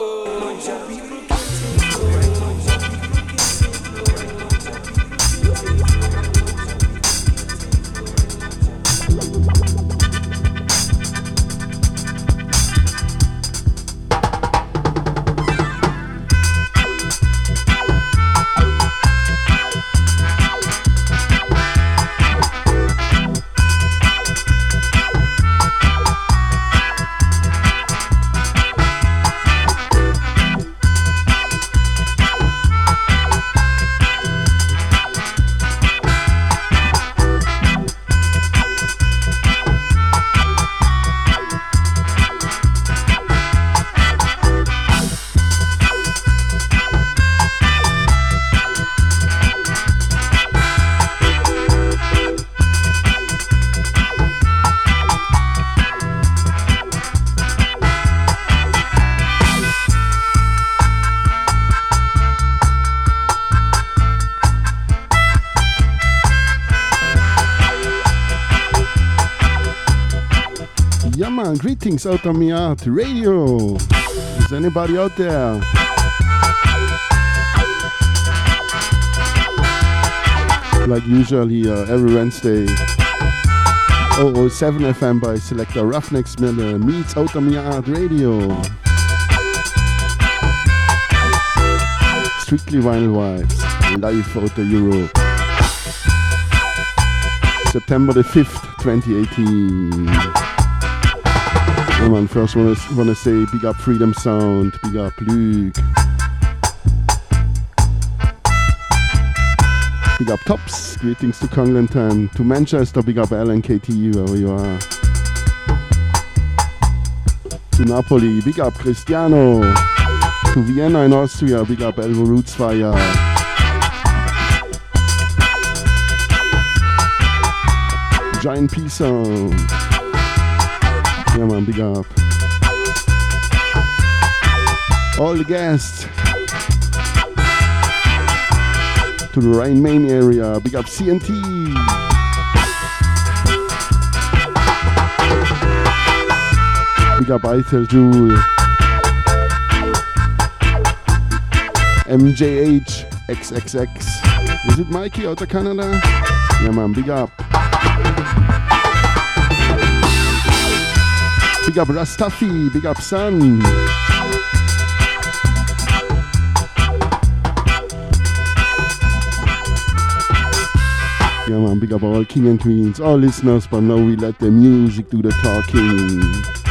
Oh, Jah Greetings Outta Mi Yard radio. Is anybody out there? Like usually uh, every Wednesday. 007 FM by selector Ruffneck Smille meets Outta Mi Yard radio. Strictly vinyl vibes, live out of Europe. September the 5th, 2018. Yeah, man, first wanna, wanna say big up Freedom Sound, big up Luke. Big up Tops, greetings to Congleton, to Manchester, big up LNKT, wherever you are. To Napoli, big up Cristiano. To Vienna in Austria, big up Elvo Roots. Giant Peace Sound. Yeah, man, big up. All the guests to the Rhine Main area. Big up CNT. Big up Eitel Jewel. MJH XXX. Is it Mikey out of Canada? Yeah, man, big up. Big up Rastafi, big up Sun. Yeah man, big up all king and queens, all listeners, but now we let the music do the talking.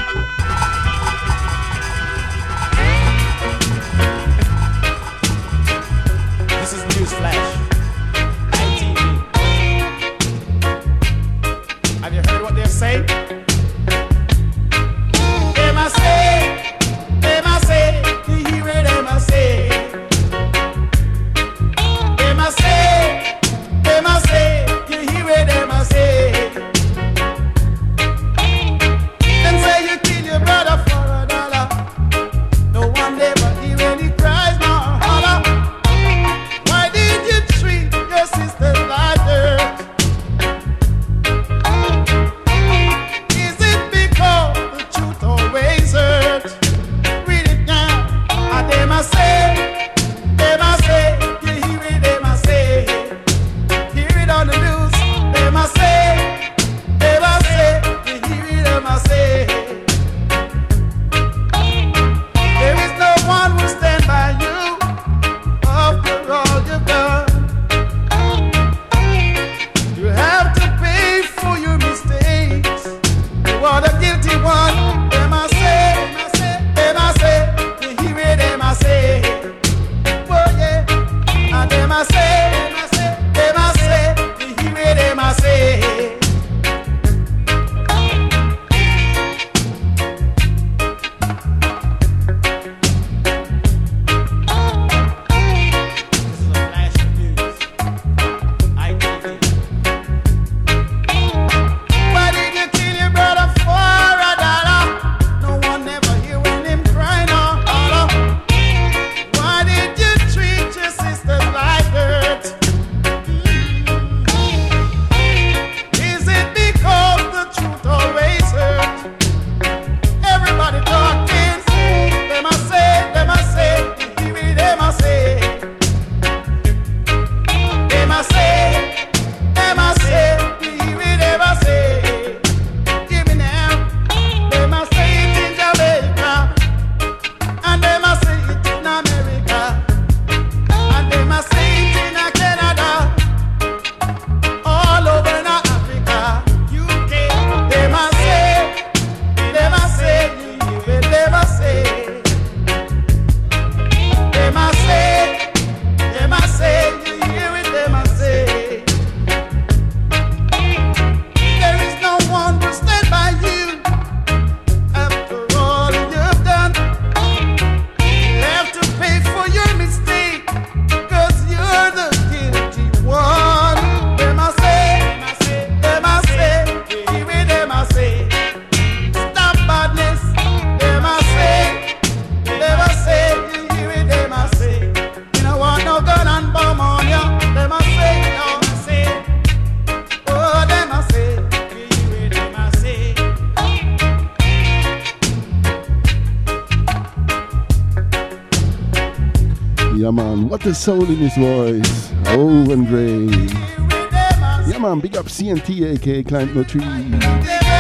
Soul in his voice. Oh, Owen Gray. Yeah, man, big up CNT, aka Climb No Tree.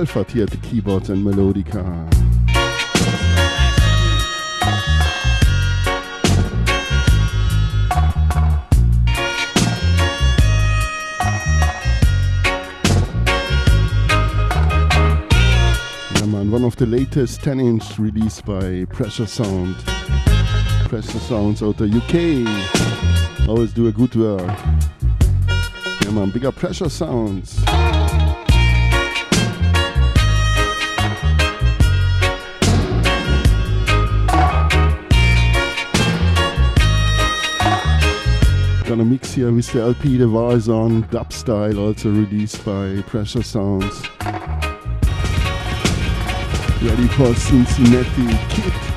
The keyboards and melodica. Yeah man, one of the latest 10 inch release by Pressure Sound. Pressure Sounds out of UK. Always do a good work. Yeah, man, bigger pressure sounds. Gonna mix here with the LP The Voice on dub style, also released by Pressure Sounds. Ready for Cincinnati Kid.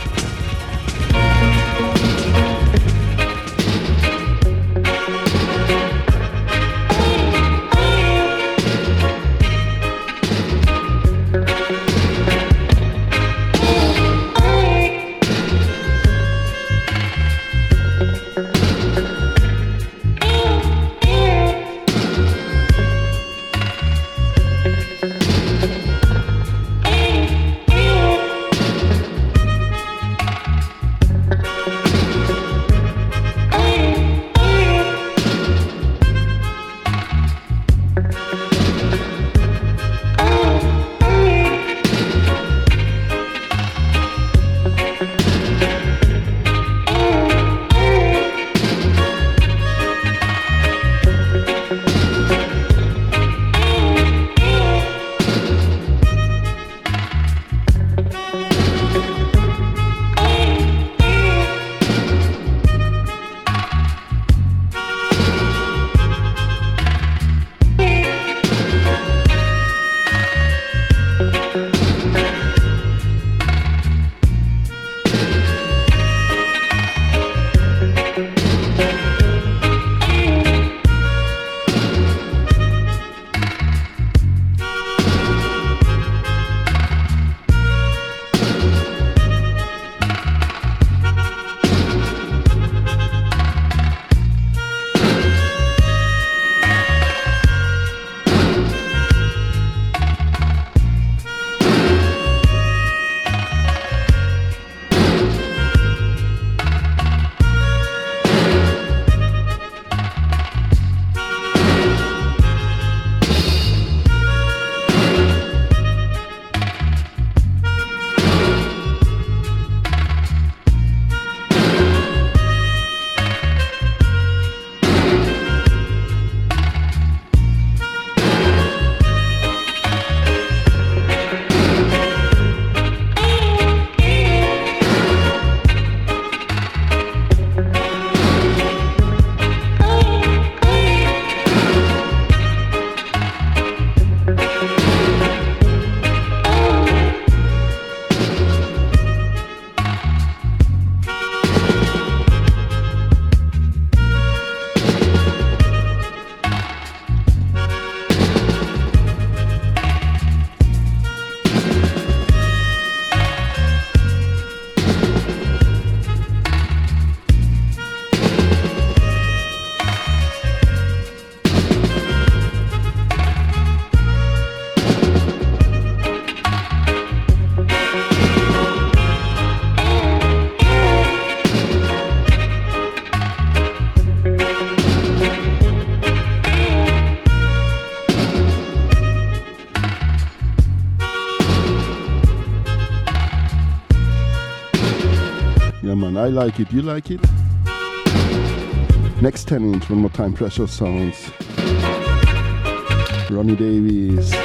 I like it. You like it? Next 10 inch, one more time, Pressure Sounds. Ronnie Davis.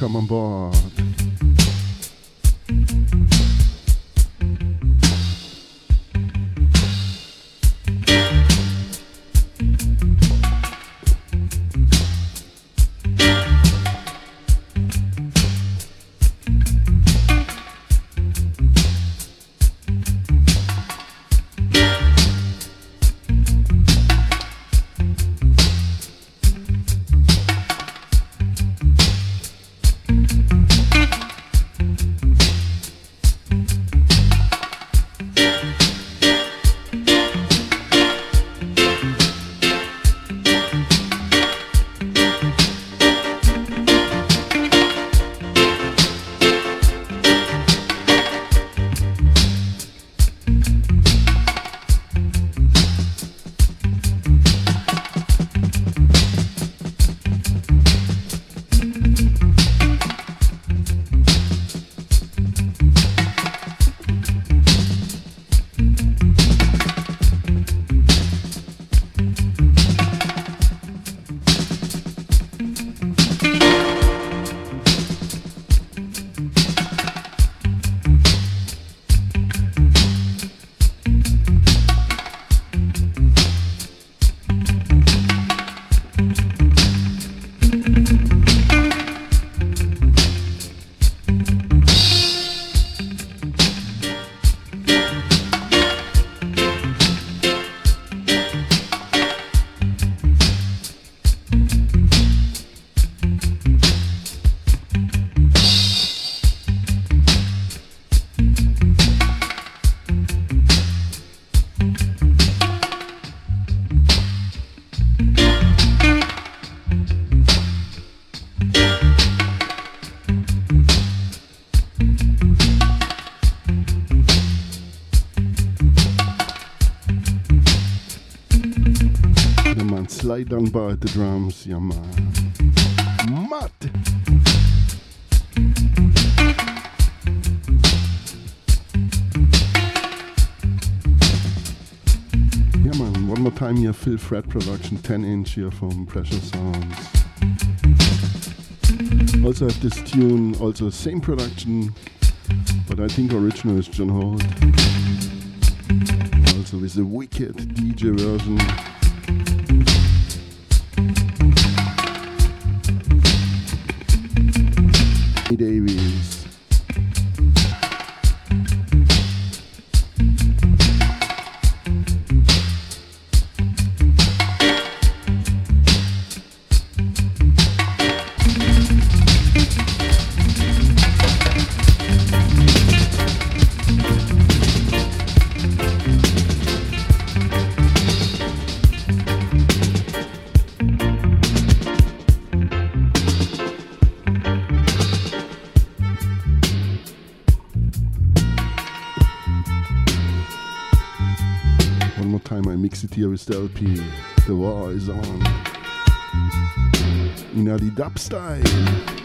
Welcome on board. Dunbar at the drums, yeah man. Mad! Yeah man, one more time here, Phil Pratt production, 10 inch here from Pressure Sounds. Also have this tune, also same production, but I think original is John Holt. Also with the wicked DJ version. The LP. The war is on. In the dub style.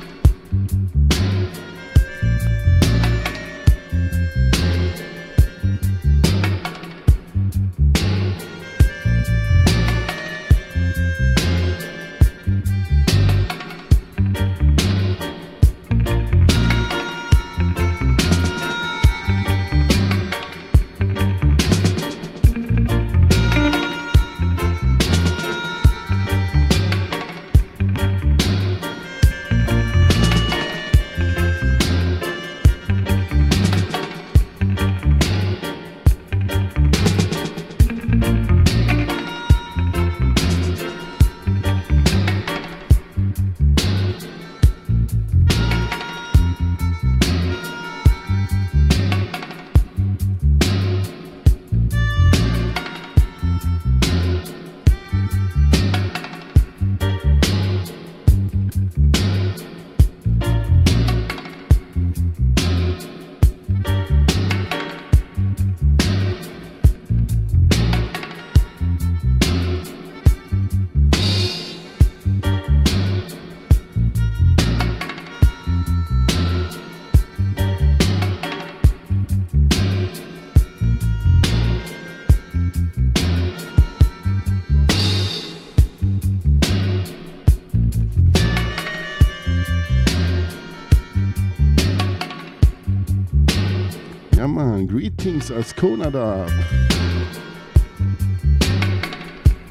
Greetings aus Kanada.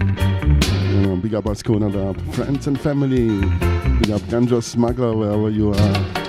Yeah, big up aus Kanada. Friends and family. Big up Ganja Smuggler wherever you are.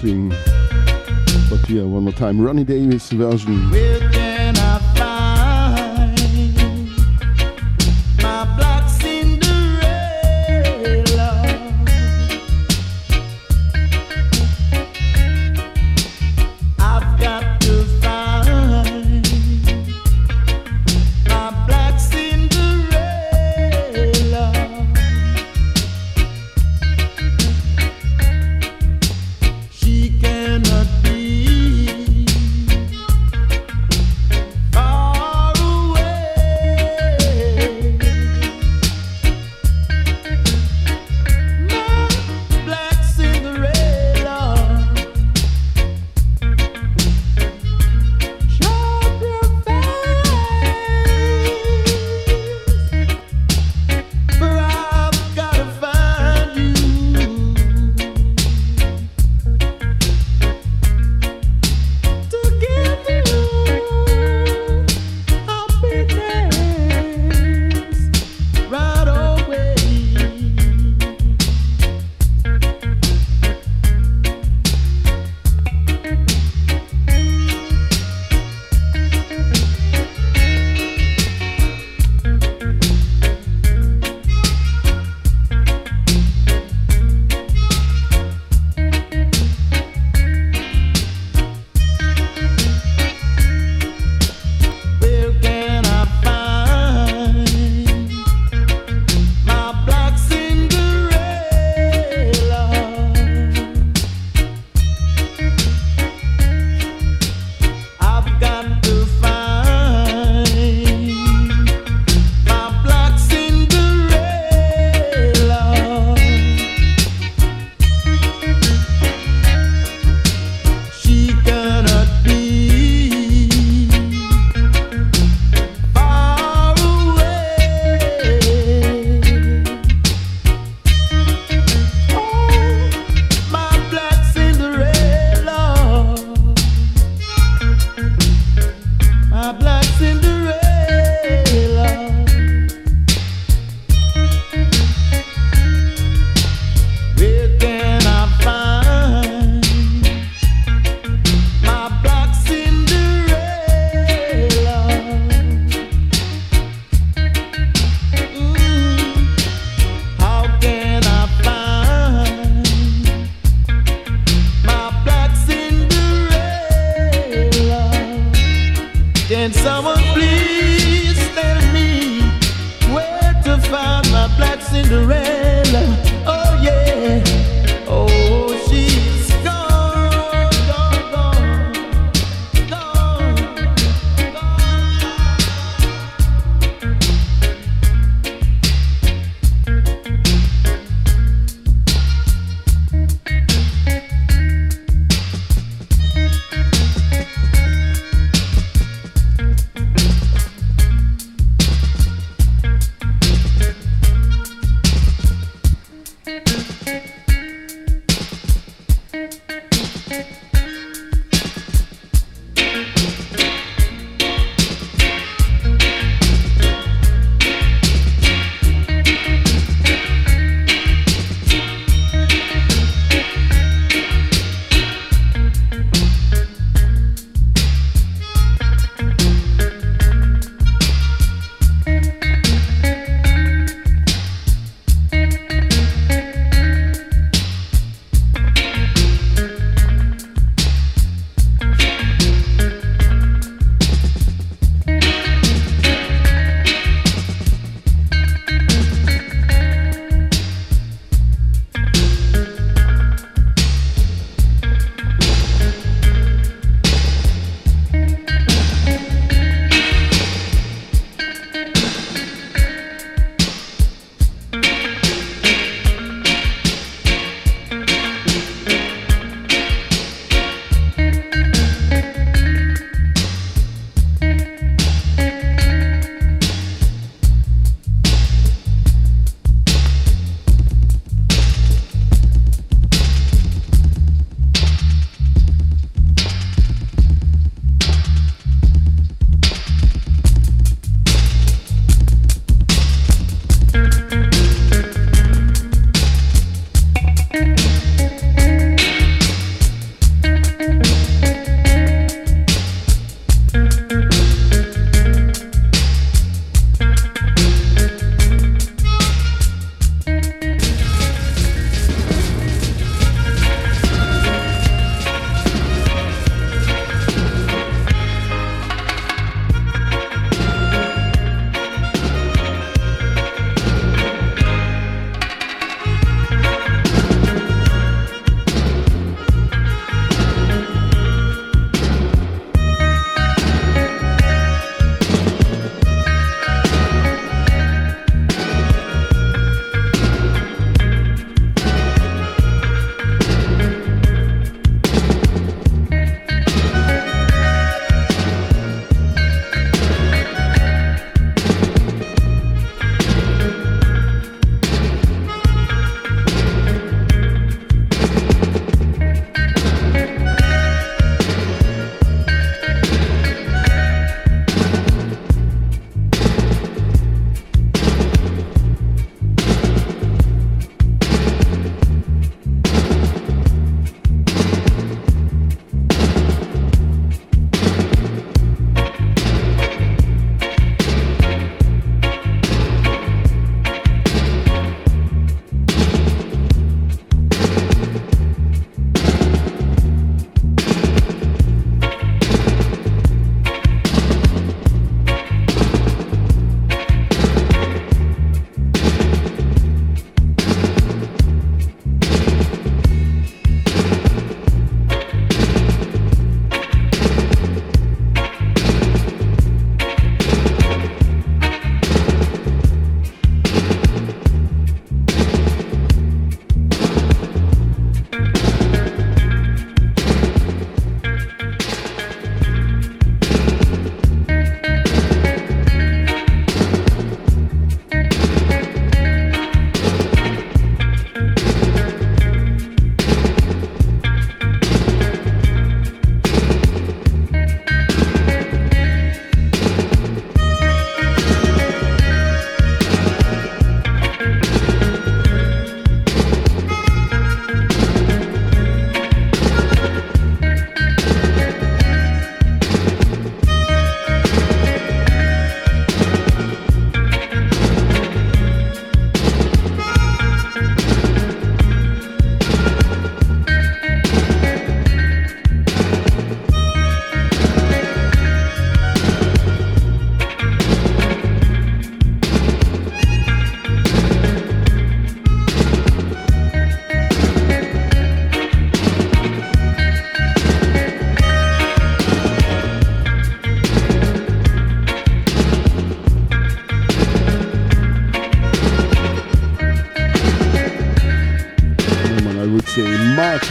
But here, one more time, Ronnie Davis version.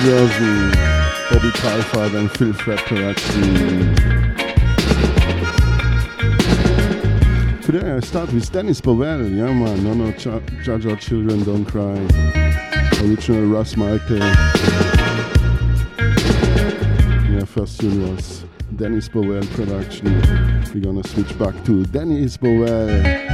Version. Bobby Kalphat and Phil Pratt. Today I start with Dennis Bovell, yeah man, no no, Ch Jaja Children Don't Cry. Original Russ Michael. Yeah, first tune was Dennis Bovell production. We're gonna switch back to Dennis Bovell.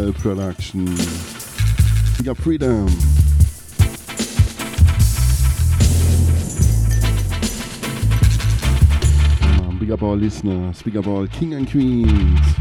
Production. We got freedom. Big up all listeners, big up all king and queens.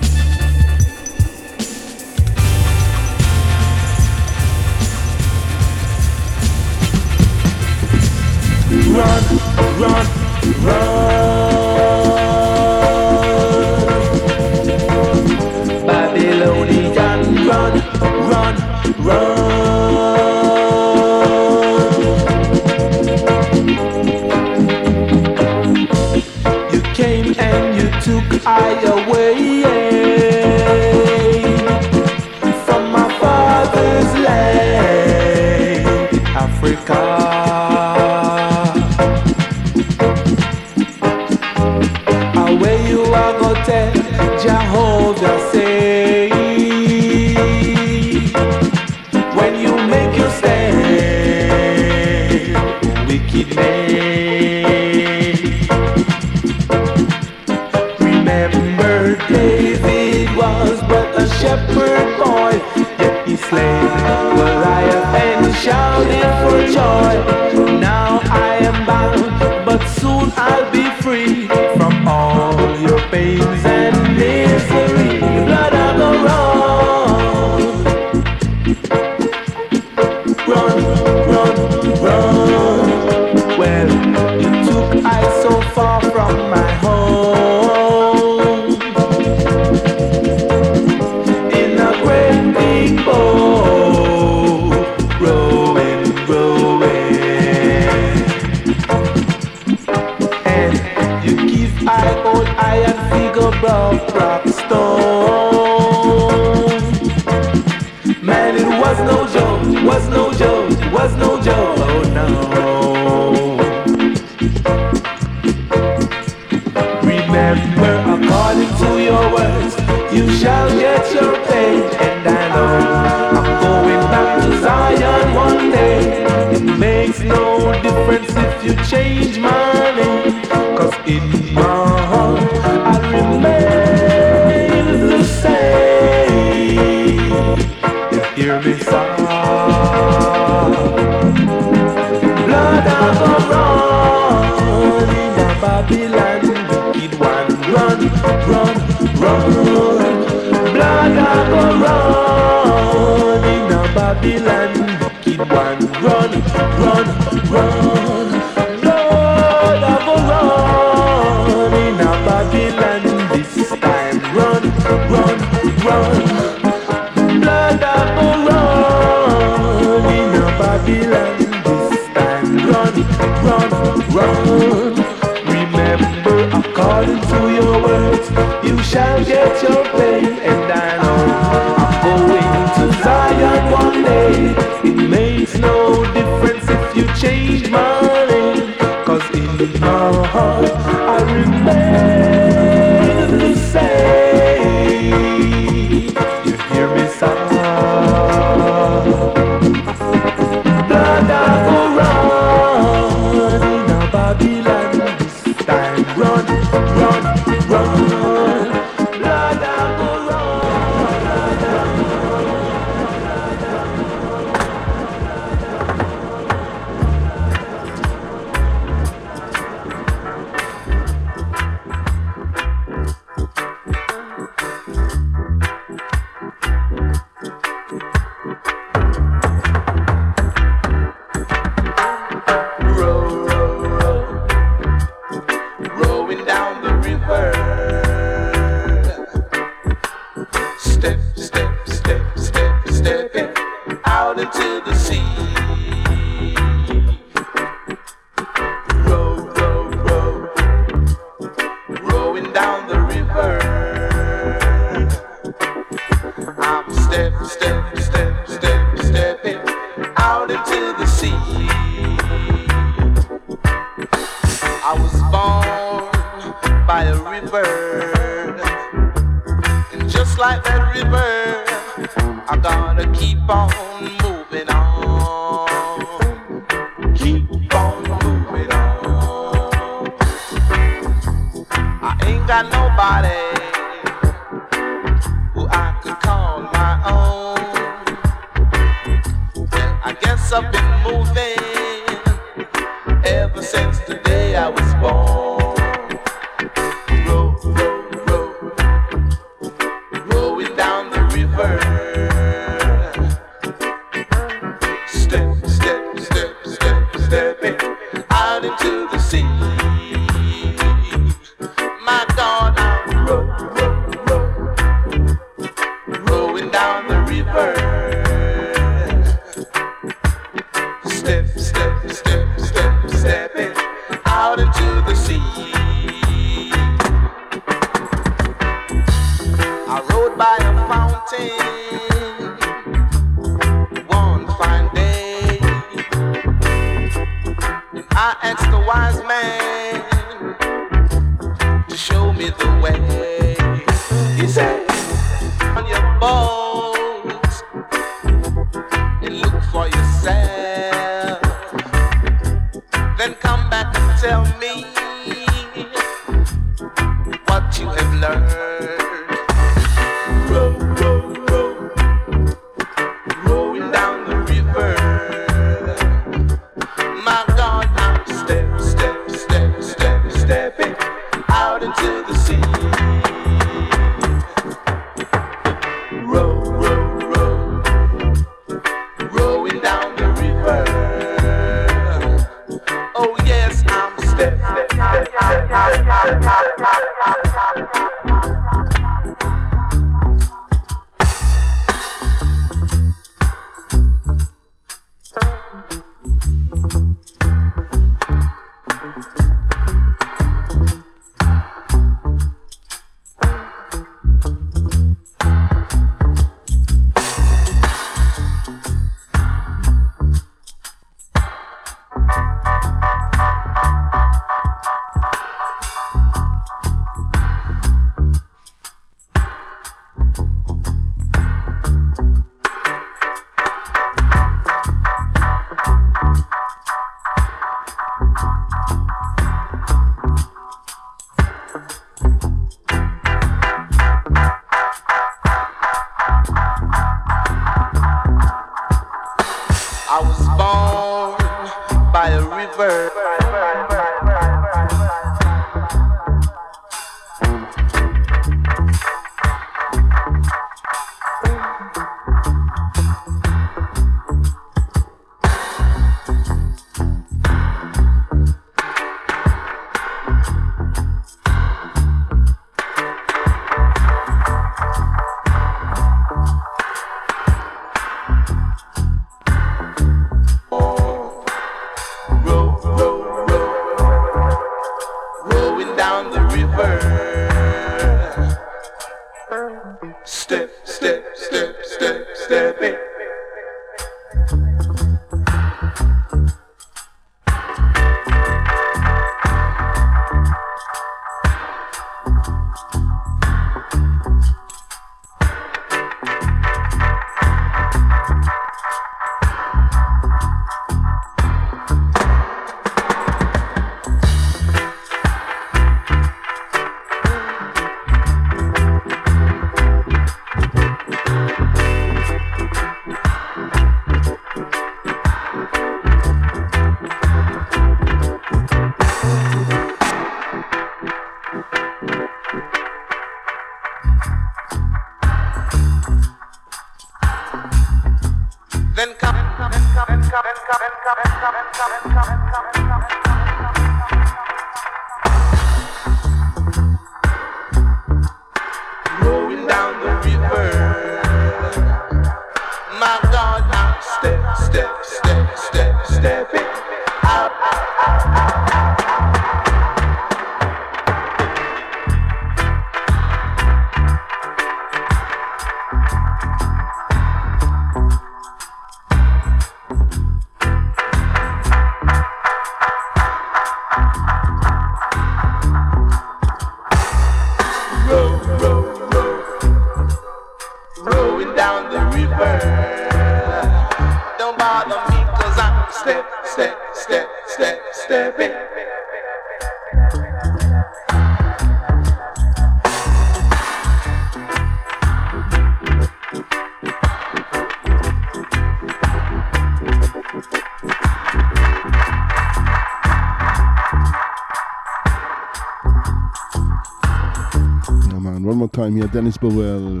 Time here, Dennis Bovell,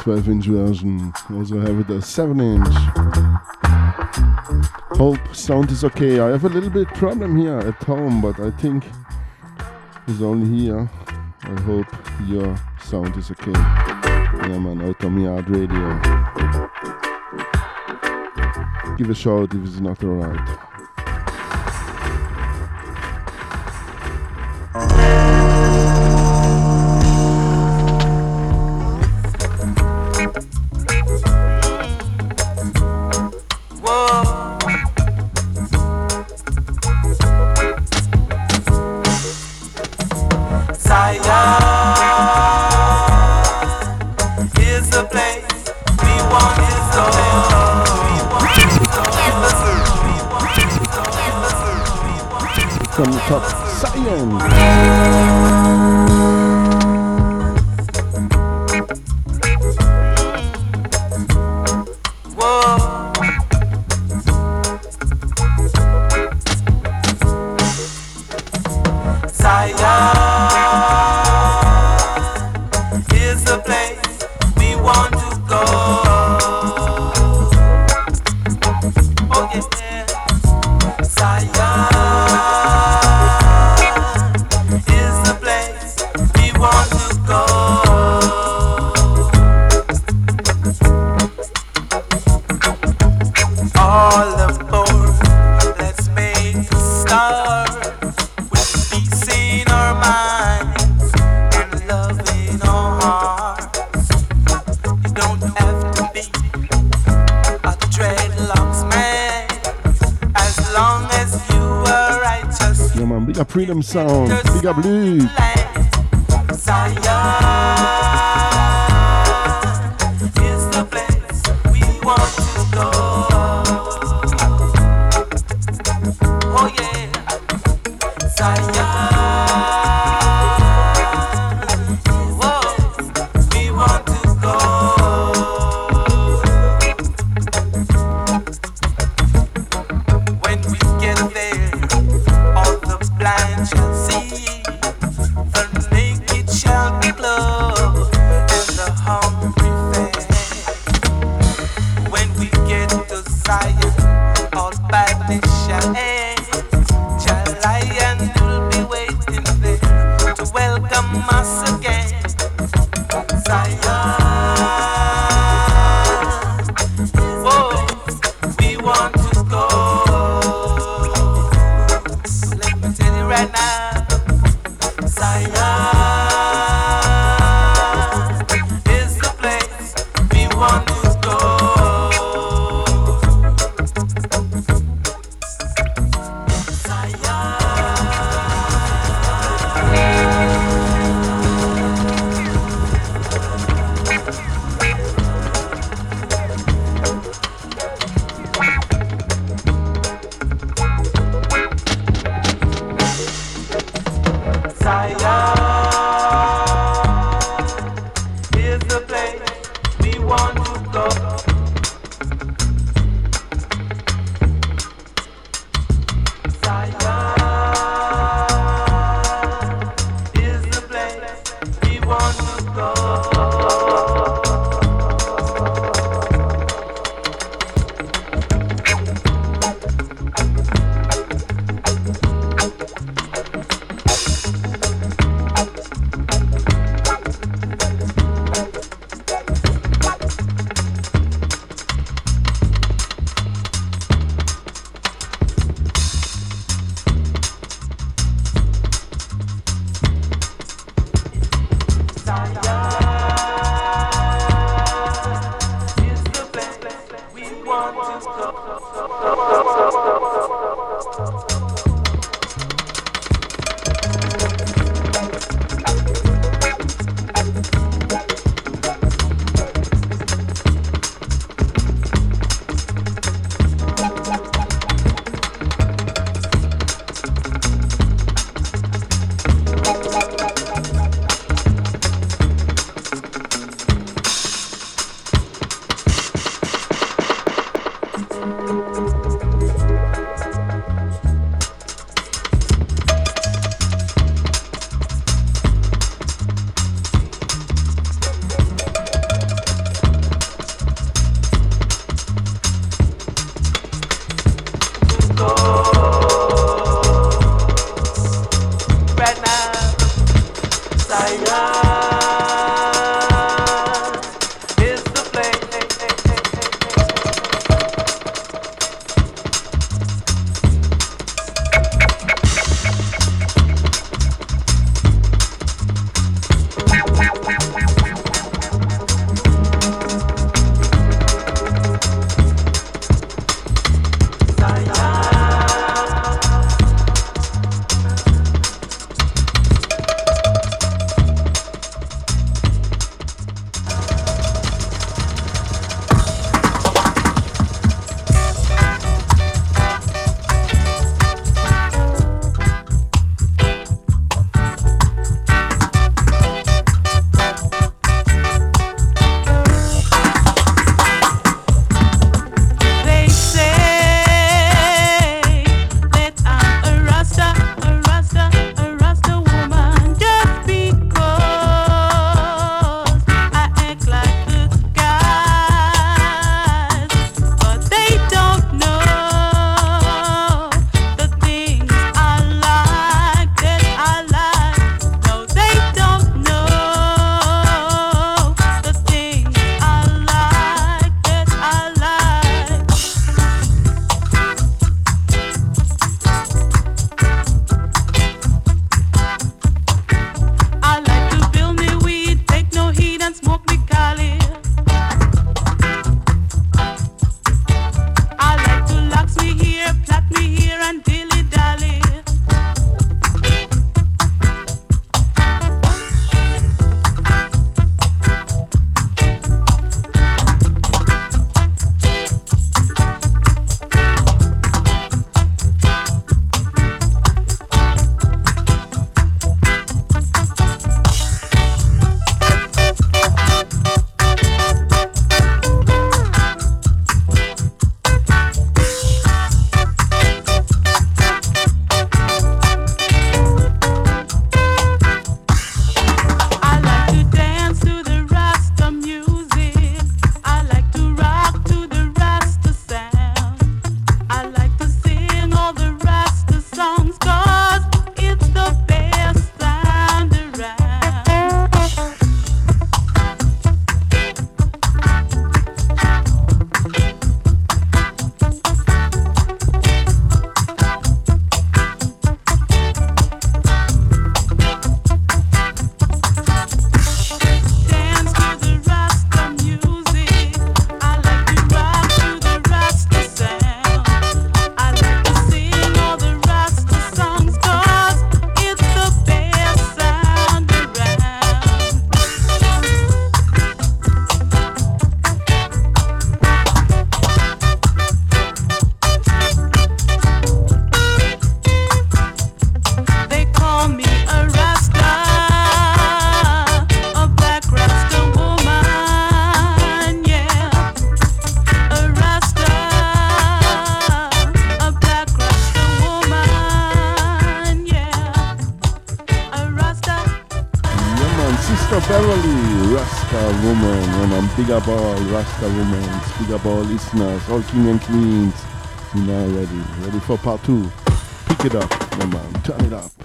12 inch version. Also have it a 7 inch. Hope sound is okay. I have a little bit problem here at home, but I think it's only here. I hope your sound is okay. Yeah man, Outta Mi Yard Radio. Give a shout if it's not alright. Sound. Big all women, big up all listeners, all king and queens. We now ready, ready for part two. Pick it up, my man, turn it up.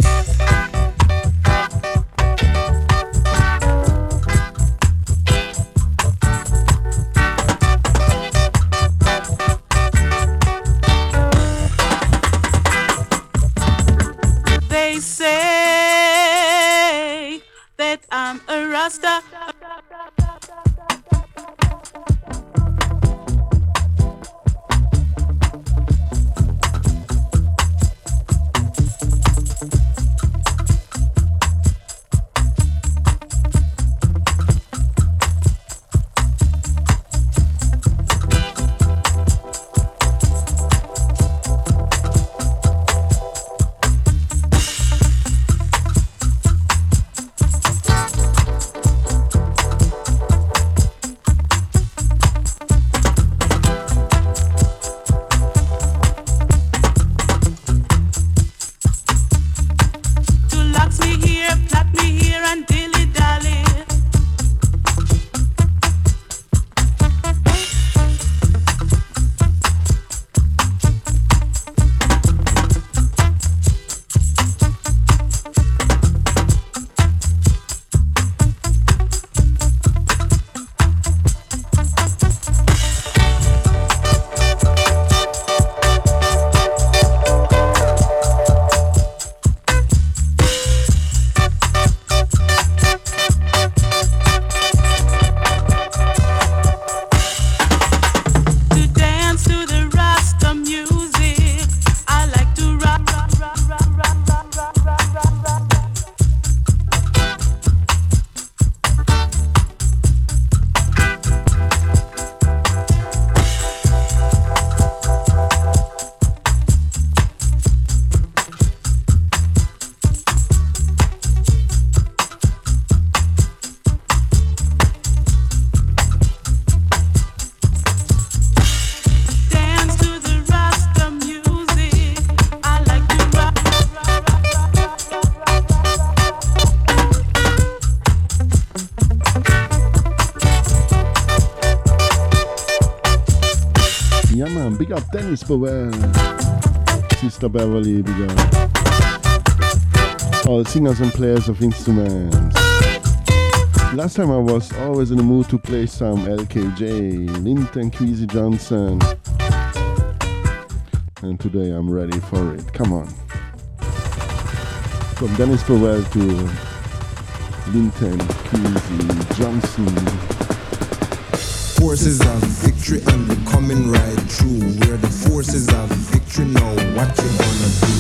Dennis Bovell, Sister Beverly, big All singers and players of instruments. Last time I was always in the mood to play some LKJ, Linton Kwesi Johnson. And today I'm ready for it. Come on. From Dennis Bovell to Linton Kwesi Johnson forces of victory and coming right through. We're the forces of victory now. What you gonna do?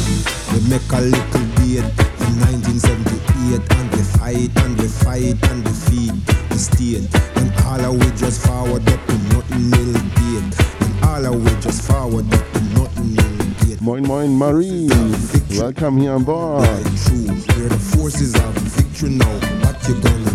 We make a little beat in 1978 and we fight and we fight and defeat the state. And all of we just forward up to nothing will get. And all of we just forward up to nothing will get. Moin Moin Marie, welcome here on board. Right through. We're the forces of victory now. What you gonna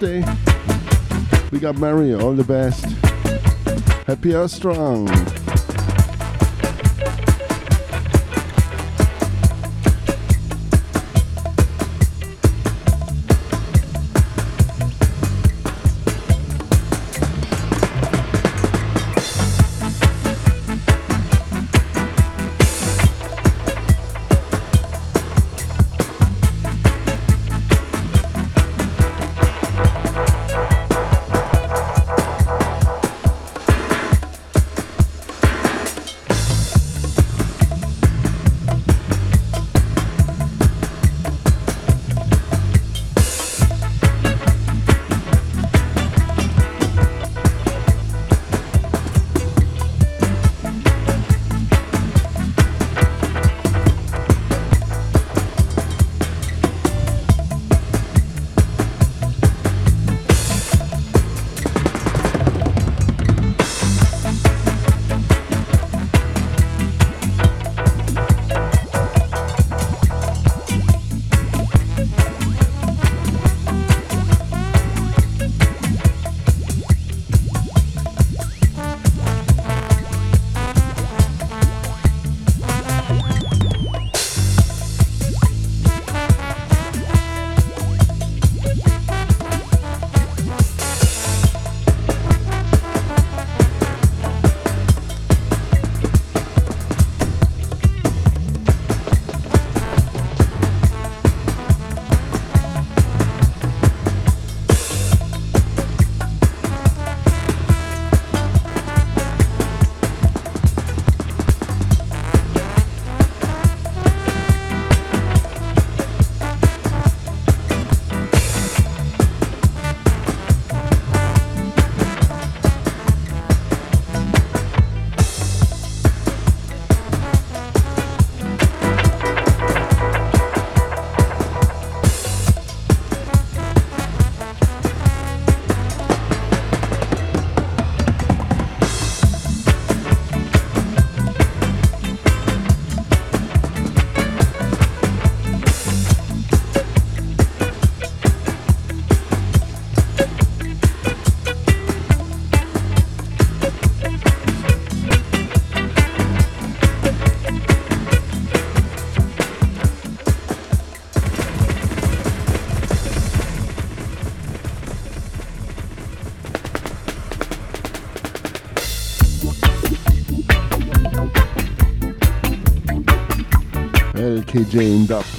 Thursday. We got Mario, all the best. Happy Earth Strong. KJ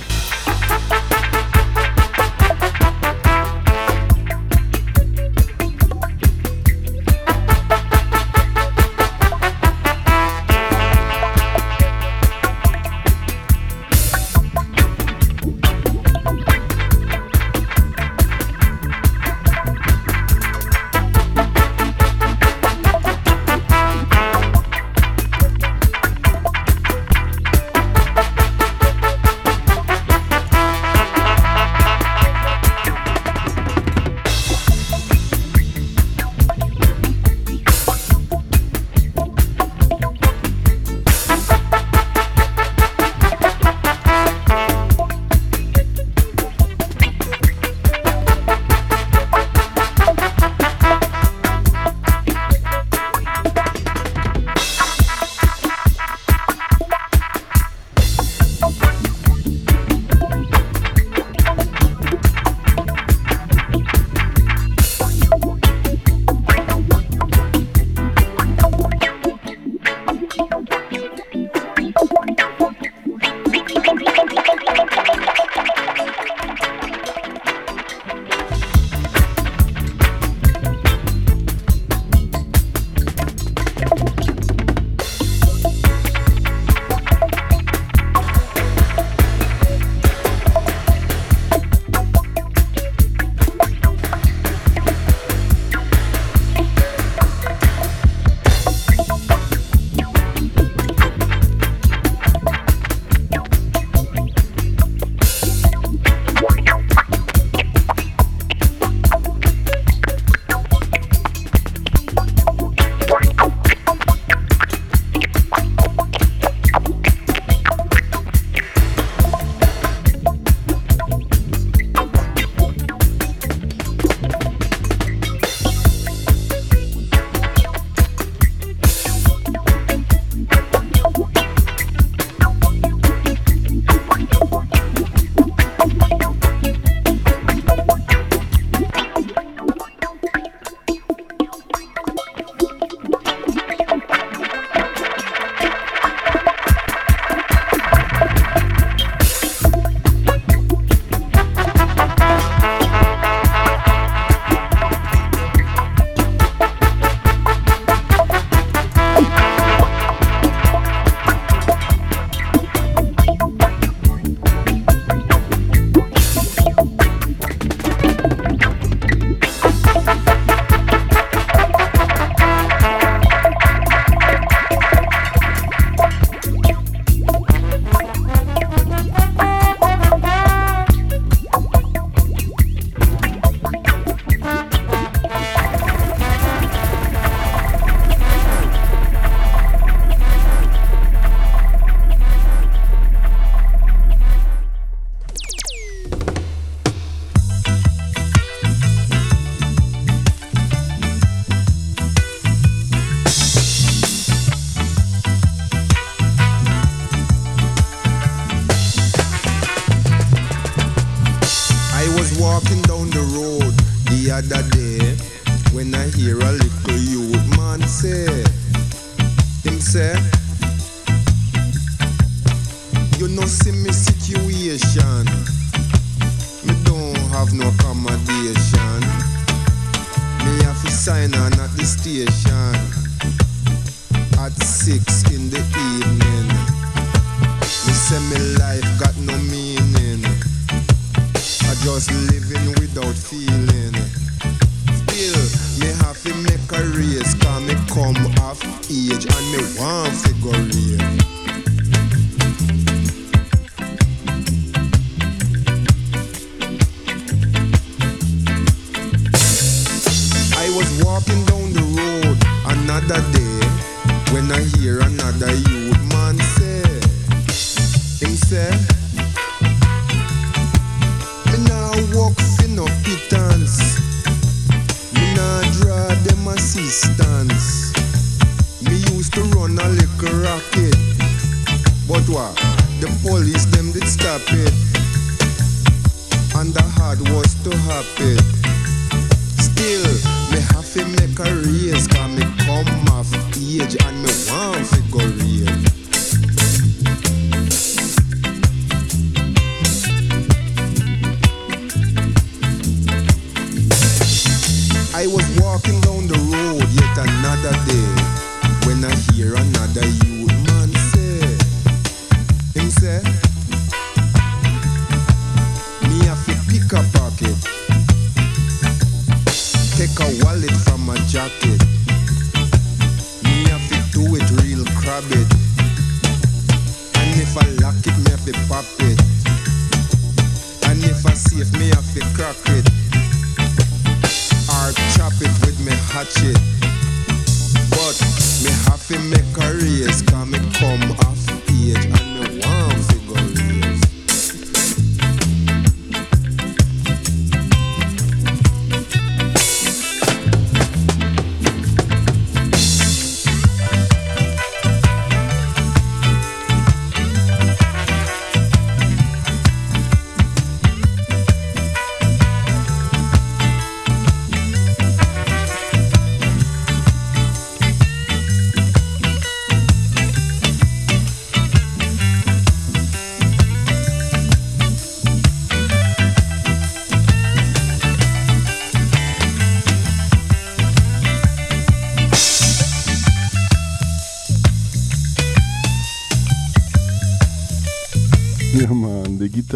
and the hard was to happen.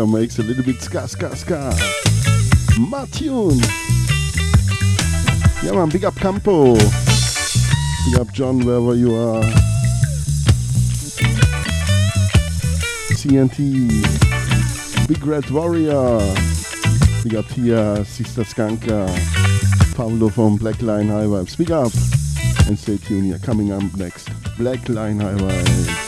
Makes a little bit ska ska ska. Matune. Yeah man, big up Campo. Big up John wherever you are. CNT. Big Red Warrior. Big up Tia, Sister Skanka, Pablo from Black Line High Vibes. Big up and stay tuned here. Coming up next, Black Line High Vibes.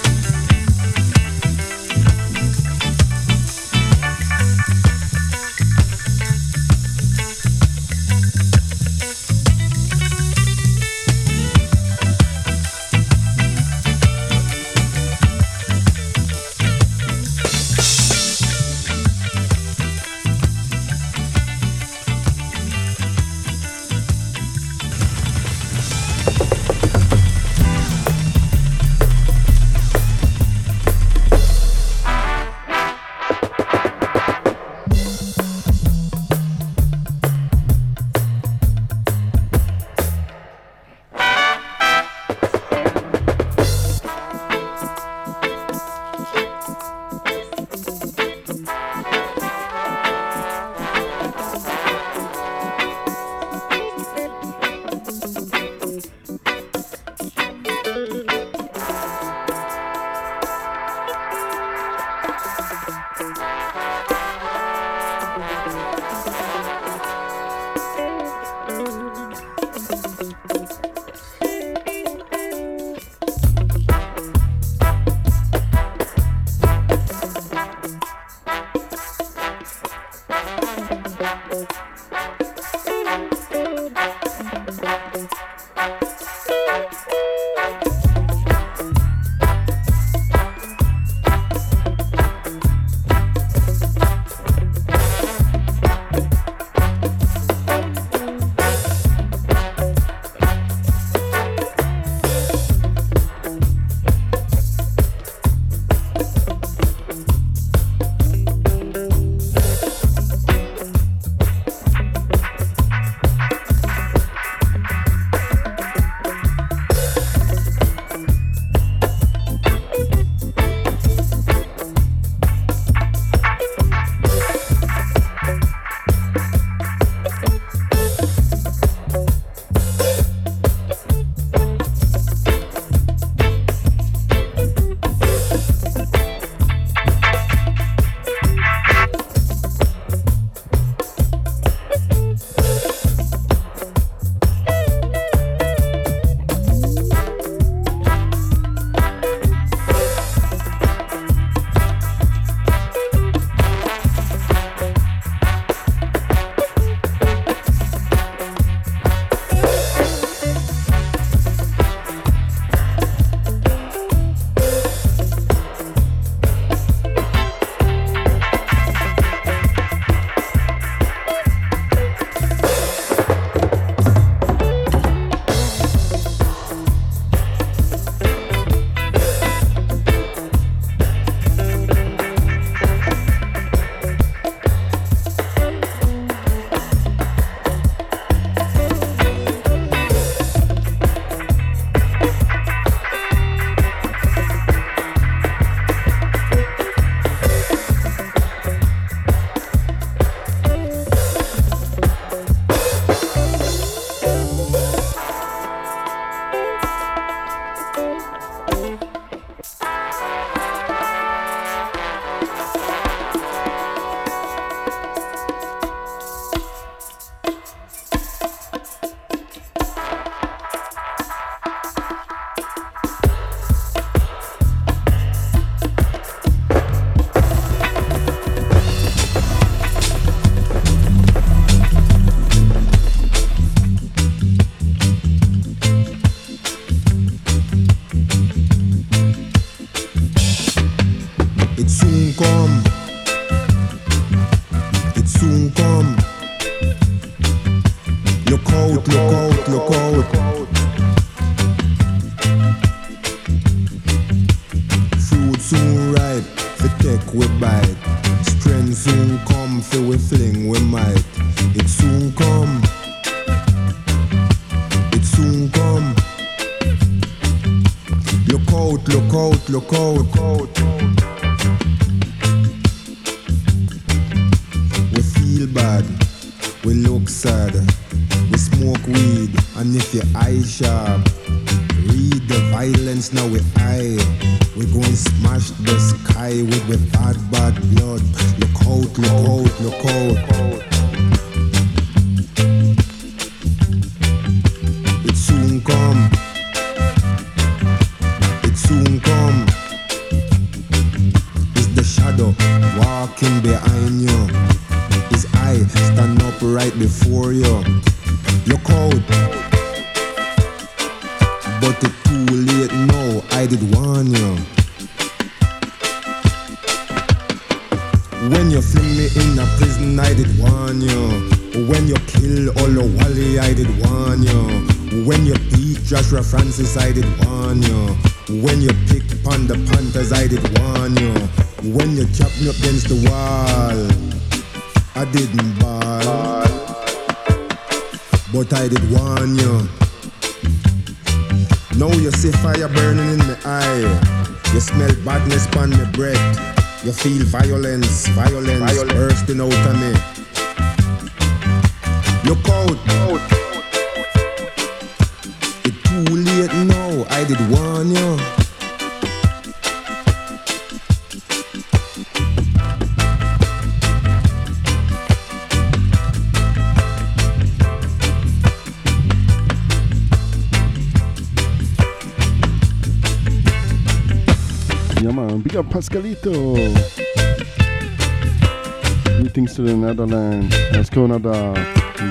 Canada,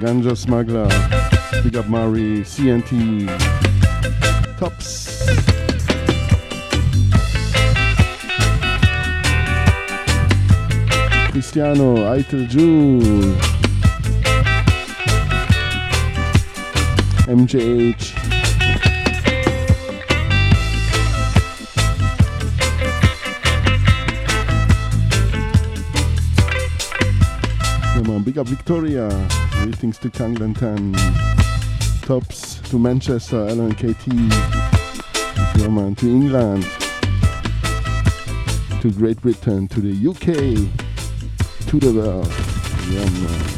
Ganja Smuggler, Big Up Mari, CNT, Tops. Cristiano, Eitel Jew, MJH, big up Victoria. Greetings to Canglantan. Tops to Manchester, LNKT. Roman to England. To Great Britain, to the UK, to the world. Yeah, man.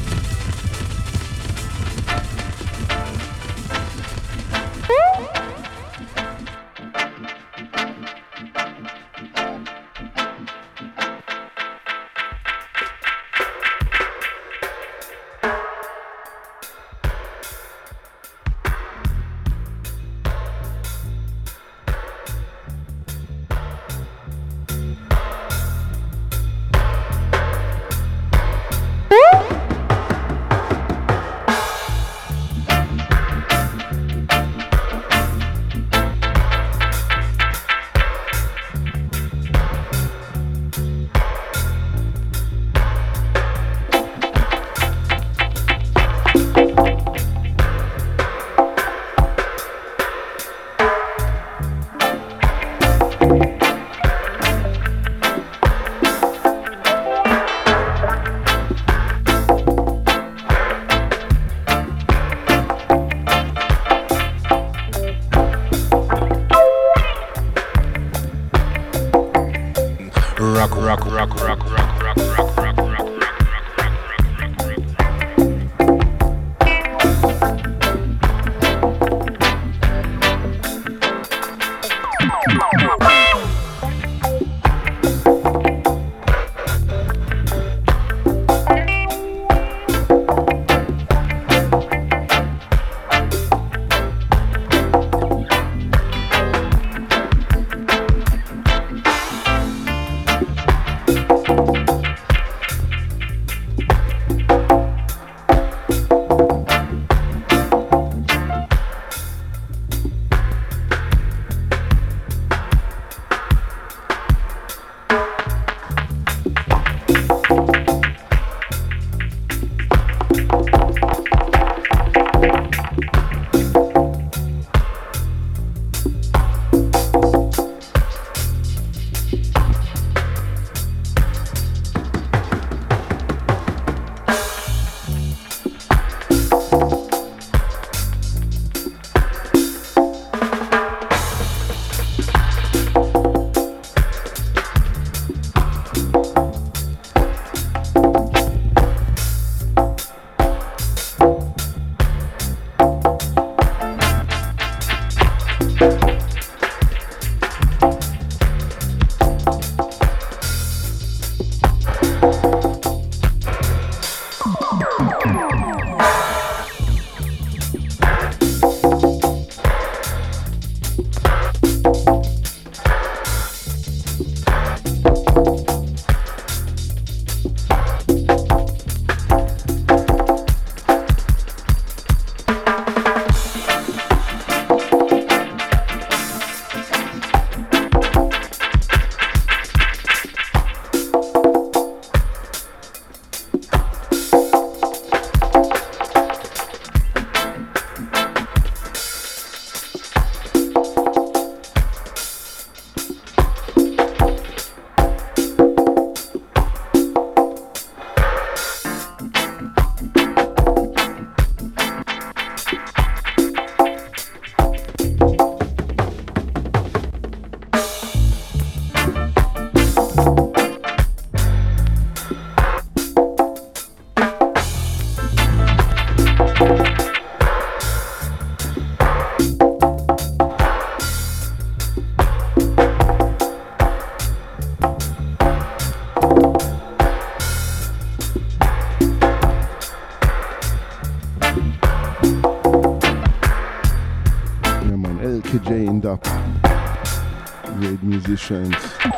Musicians.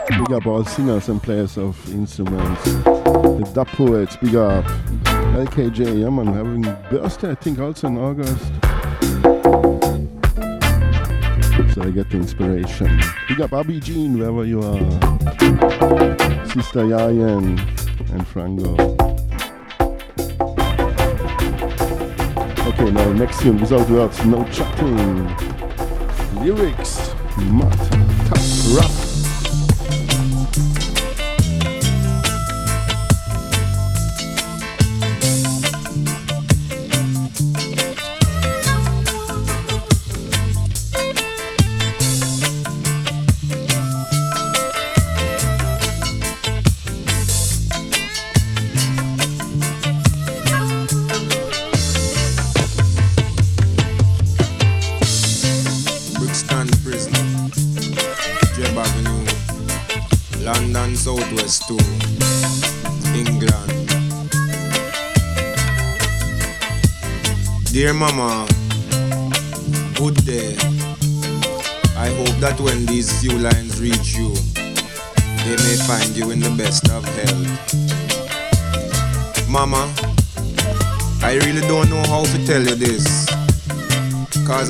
Big up all singers and players of instruments. The Dub Poets, big up. LKJ, yeah man, having birthday I think also in August. So I get the inspiration. Big up Abby Jean, wherever you are. Sister Yayan and Frango. Okay, now next tune without words, no chatting. Lyrics, mud, tough.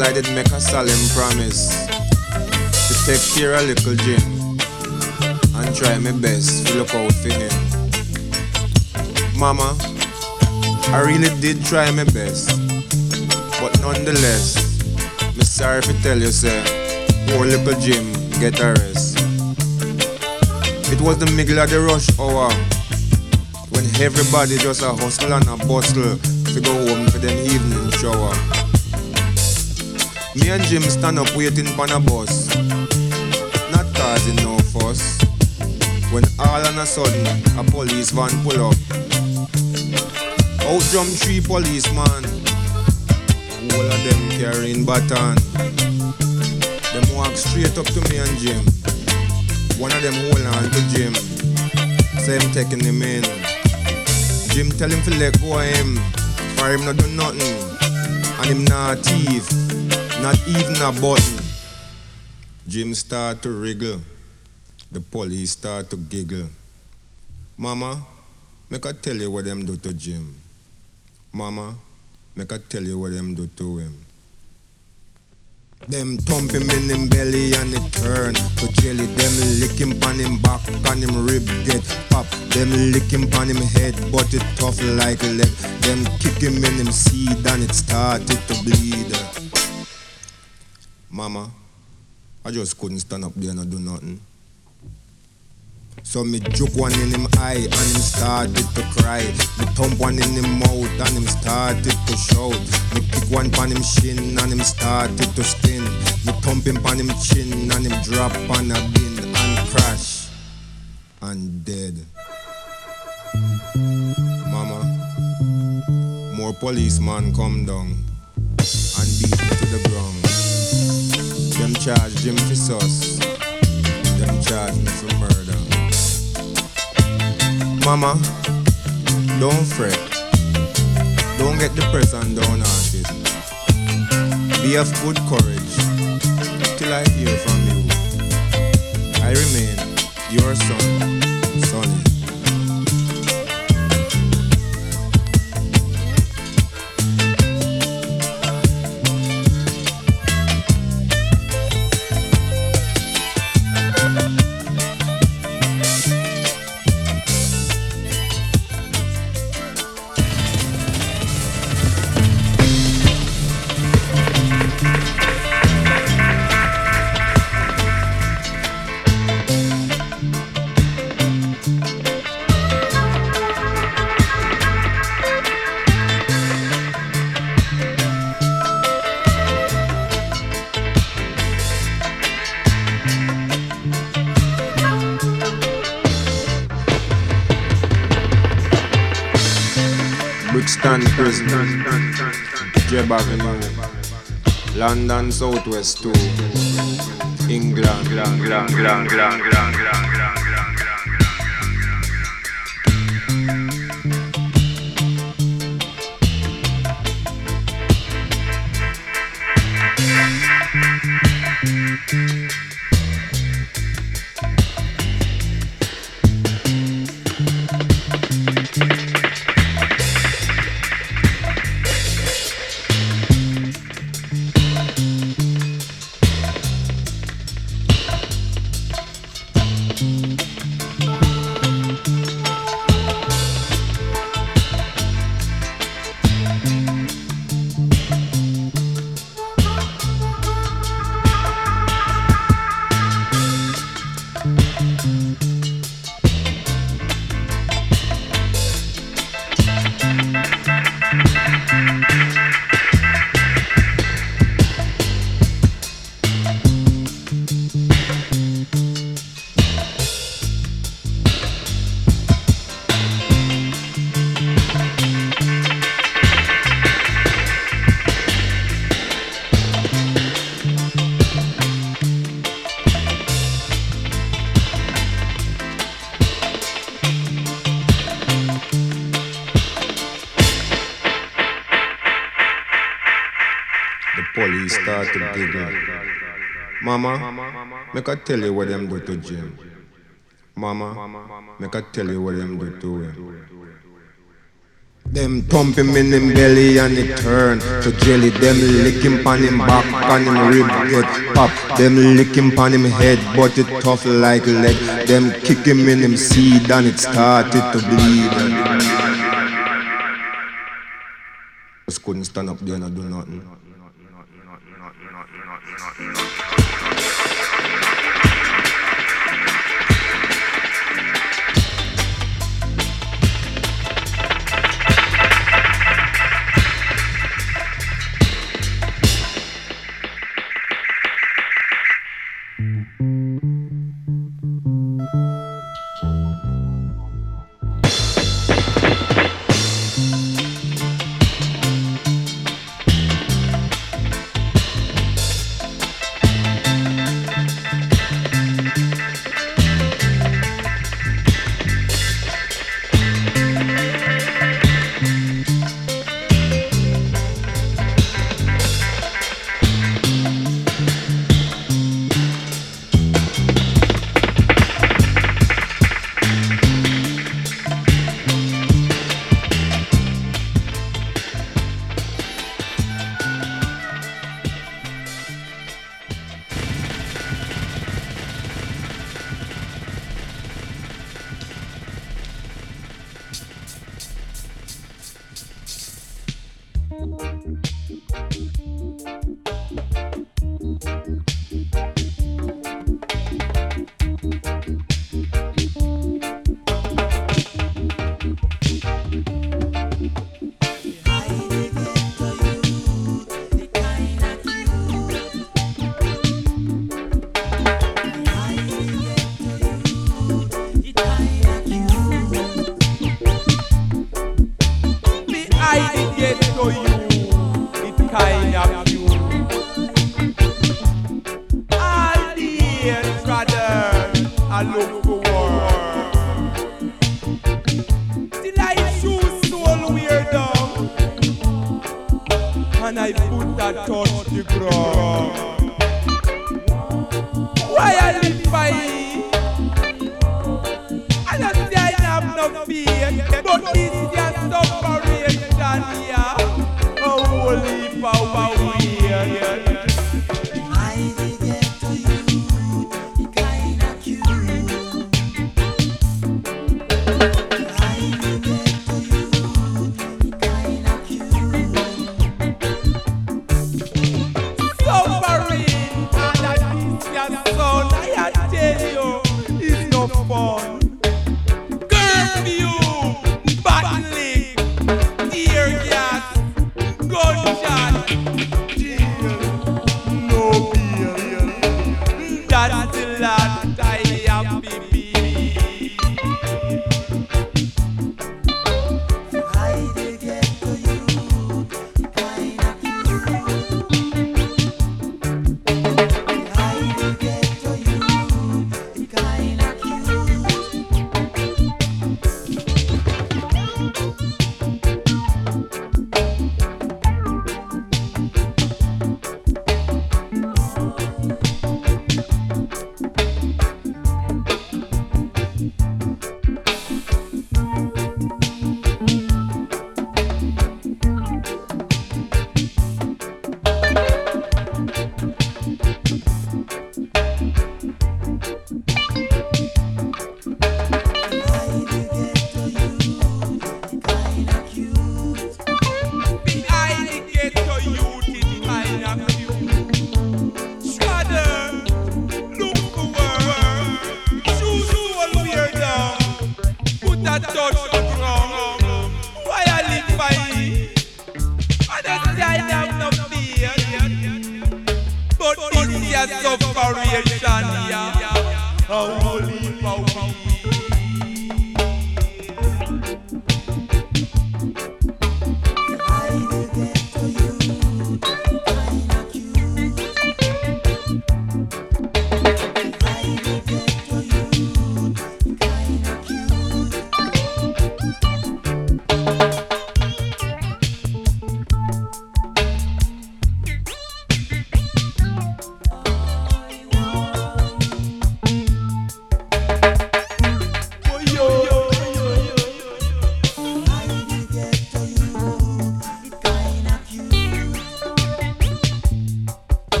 Cause I did make a solemn promise to take care of little Jim and try my best to look out for him. Mama, I really did try my best. But nonetheless, me sorry to tell you, sir, poor little Jim get a rest. It was the middle of the rush hour when everybody just a hustle and a bustle to go home for them evening shower. Me and Jim stand up waiting for a bus, not causing no fuss. When all on a sudden a police van pull up, out jump three policemen all of them carrying baton. Them walk straight up to me and Jim. One of them hold on to Jim. Say him taking him in. Jim tell him to let go of him. For him not do nothing. And him not thief. Not even a button. Jim start to wriggle. The police start to giggle. Mama, make I tell you what them do to Jim. Mama, Make I tell you what them do to him. Them thump him in him belly and it turn to jelly. Them lick him on him back and him rib get pop. Them lick him on him head but it tough like lead. Them kick him in him seed and it started to bleed. Mama, I just couldn't stand up there and do nothing. So me juke one in him eye and him started to cry. Me thump one in him mouth and him started to shout. Me kick one pan him shin and him started to spin. Me thump him pan him chin and him drop on a bin and crash and dead. Mama, more policemen come down Them charge Jim for sus. Them charge me for murder. Mama, don't fret. Don't get depressed and downhearted. Be of good courage till I hear from you. I remain your son, Sonny. Jeb London Southwest 2, England, England, England, England, England, England. Mama, make I tell you what them do to Jim. Mama, make I tell you what them do to him. Them thump him in him belly and it turn to jelly. Them lick him on him back, on him rib get pop. Them lick him on him head, but it tough like leg. Them kick him in him seed and it started to bleed. Just couldn't stand up there and do nothing. Gunshot.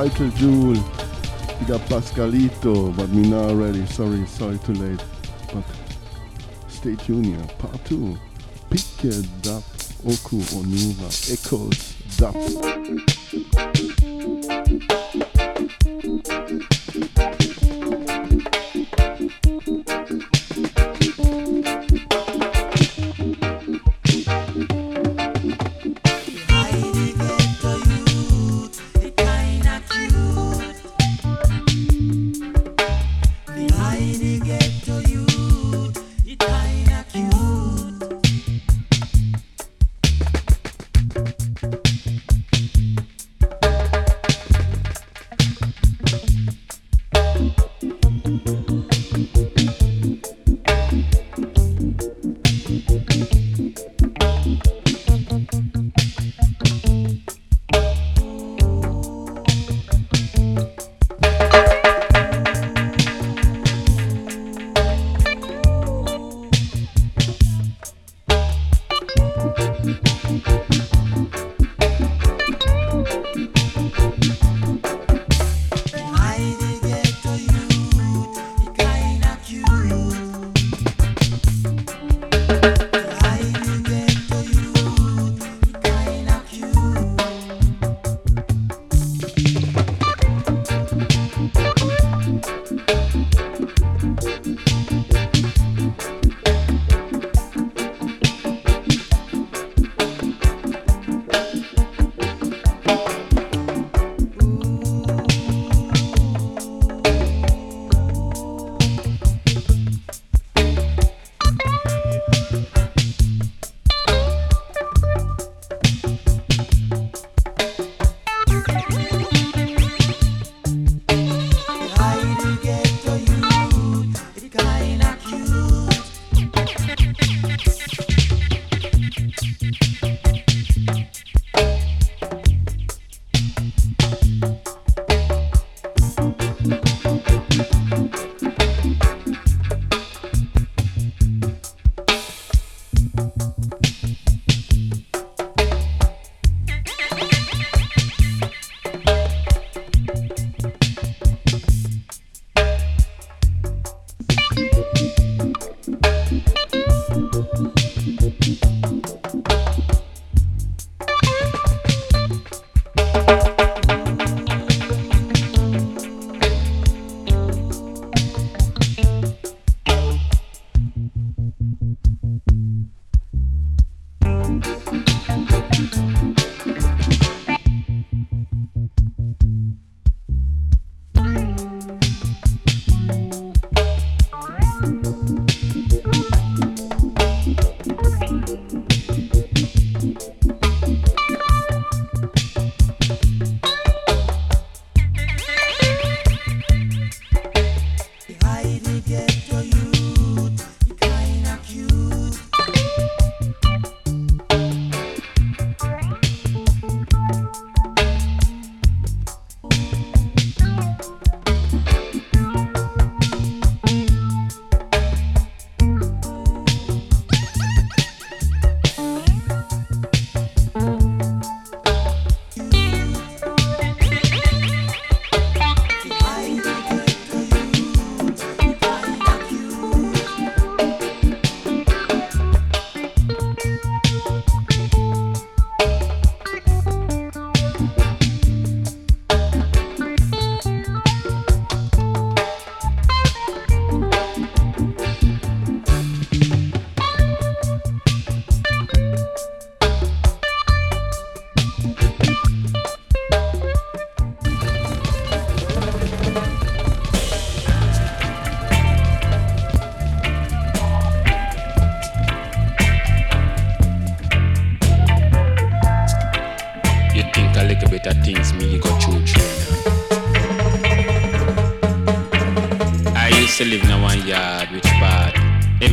Michael Jewel. We got Pascalito, but me not ready. Sorry, sorry, too late. But stay tuned here. Part 2. Pick it up. Oku Onuora. Echoes. Dap.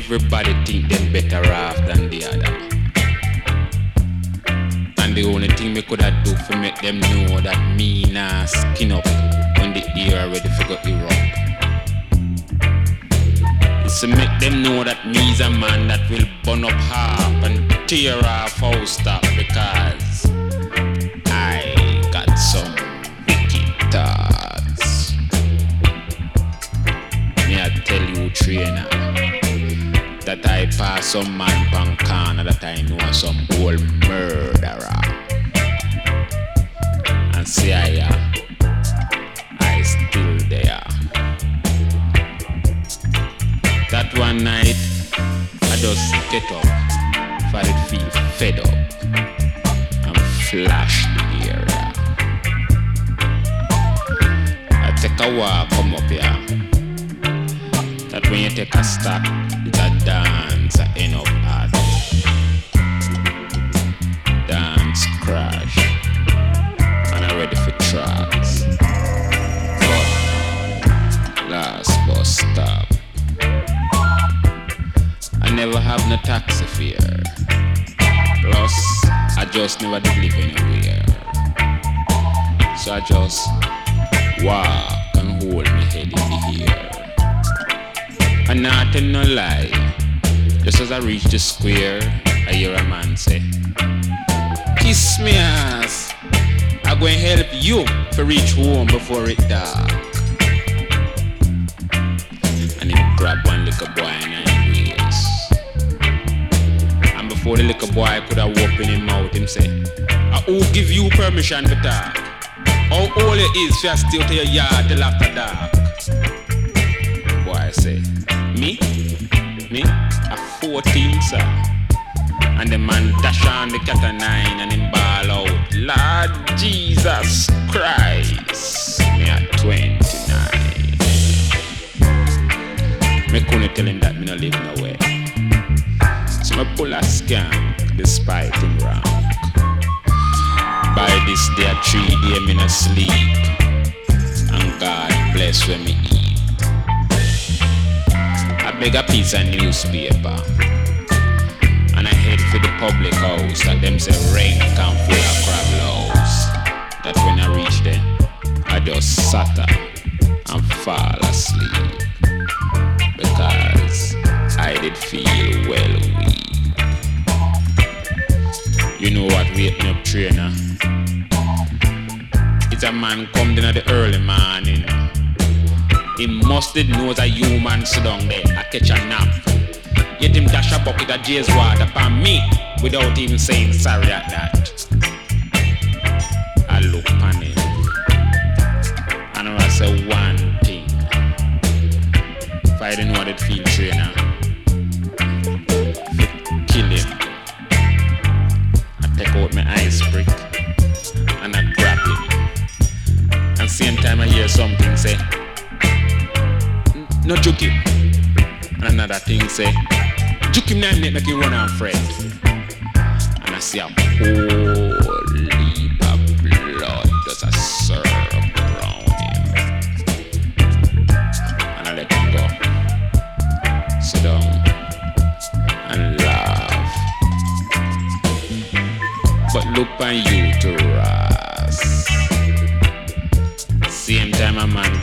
Everybody think them better off than the other. And the only thing me coulda do for make them know that me nah skin up when the ear ready for go erupt. It's to make them know that me's a man that will burn up half and tear off house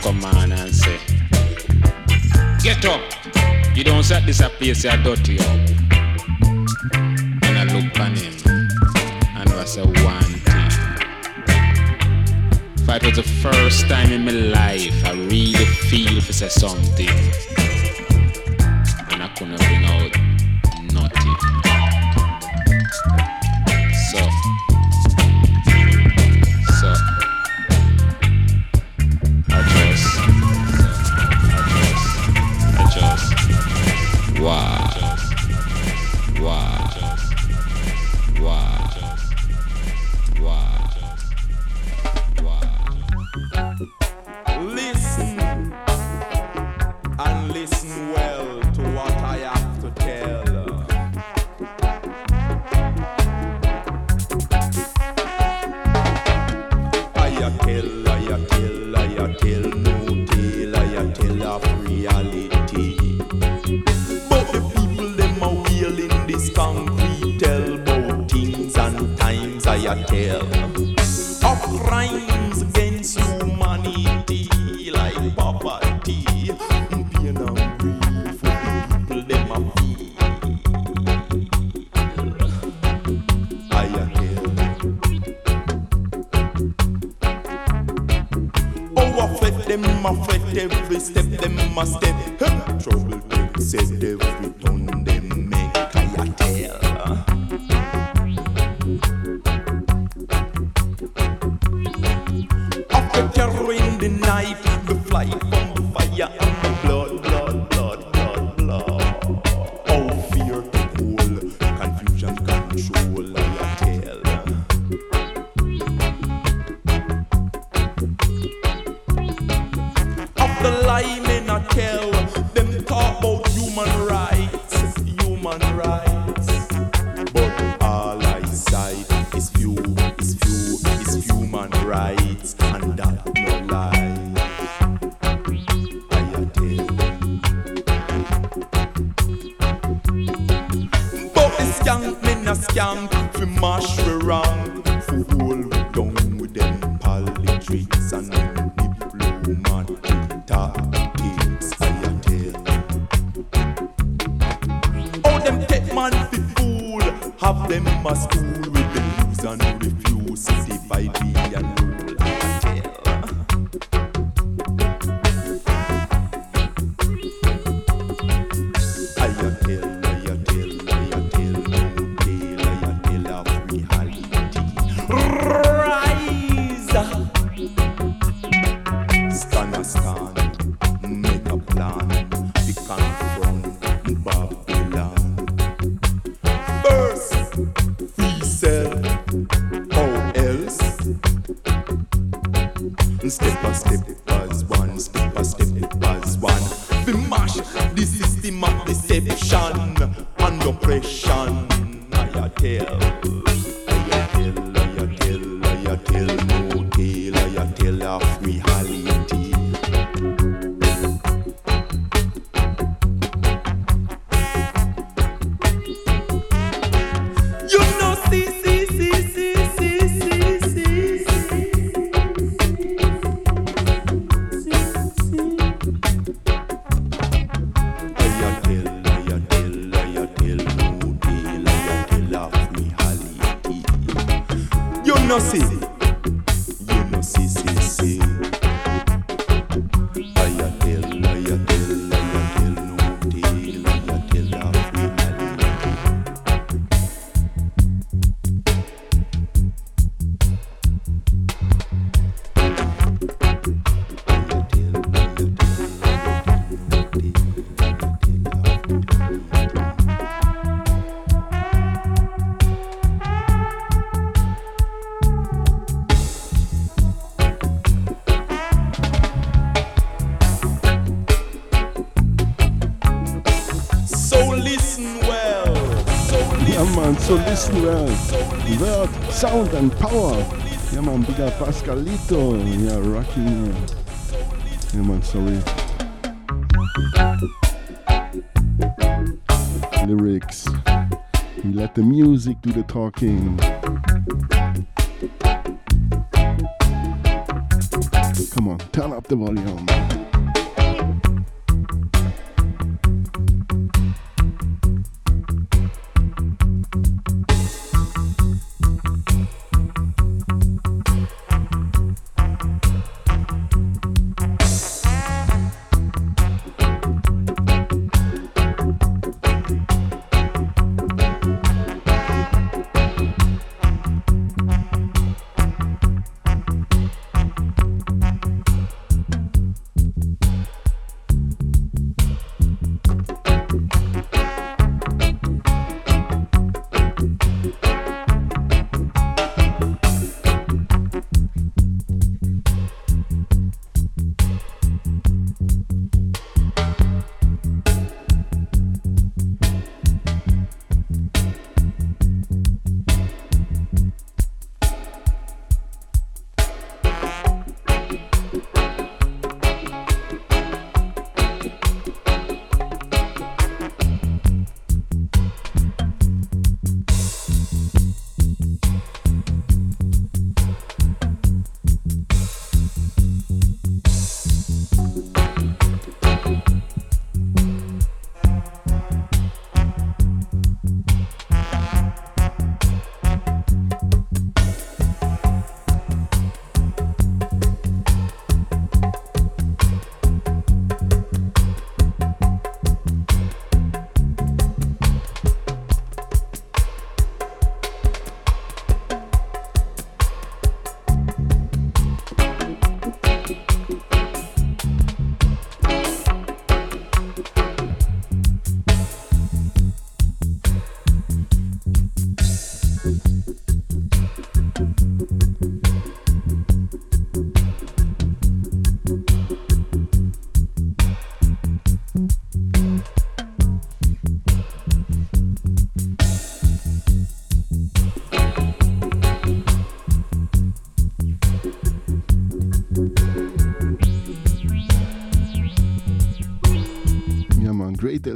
come on and say, Get up. You don't set this a place I don't up. And I look on him and I say one thing. If it was the first time in my life I really feel for say something. So listen well. Word, sound and power. Yeah man, big up Pascalito. Yeah, rocking. Yeah man, sorry. Lyrics. We let the music do the talking. Come on, turn up the volume.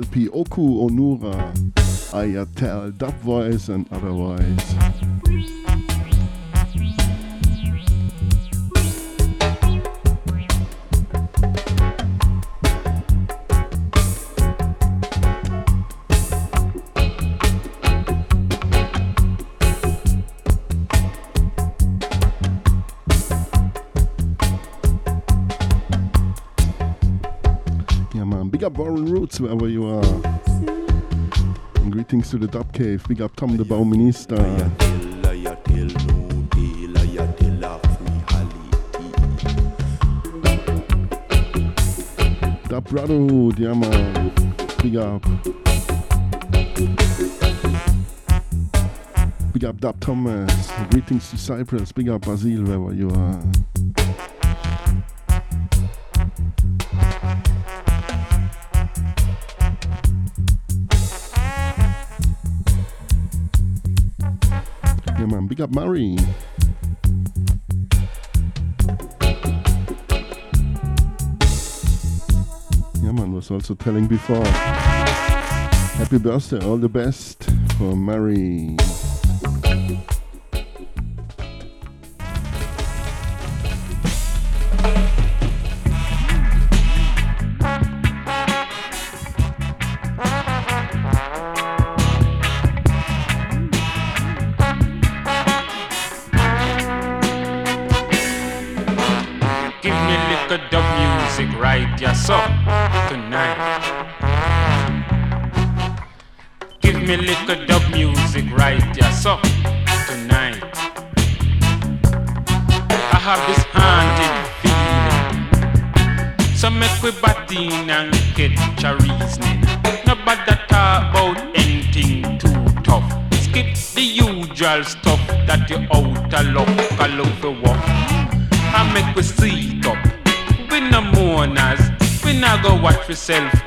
LP Oku Onuora, Ayatel, Dubwise and otherwise. To the Dub Cave. Big up Tom the Bauminister. Dub Brotherhood, yeah man. Big up. Big up Dub Thomas. Greetings to Cyprus. Big up Basil, wherever you are. Up Murray. Yeah, man, was also telling before. Happy birthday, all the best for Mary. Yourself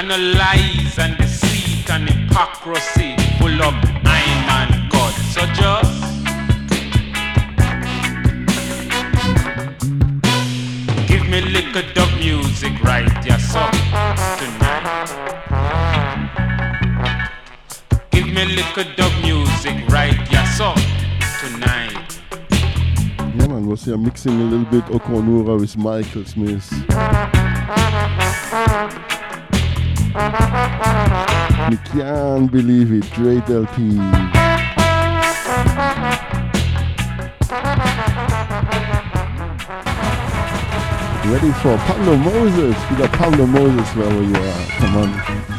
and the lies and deceit and hypocrisy full of I'm and God so just give me little dub music right, so tonight. Give me little dub music right, so tonight. Yeah, man, was here mixing a little bit Oku Onuora with Michael Smith. You can't believe it, great LP. Ready for Pablo Moses. We got Pablo Moses wherever you are. Come on.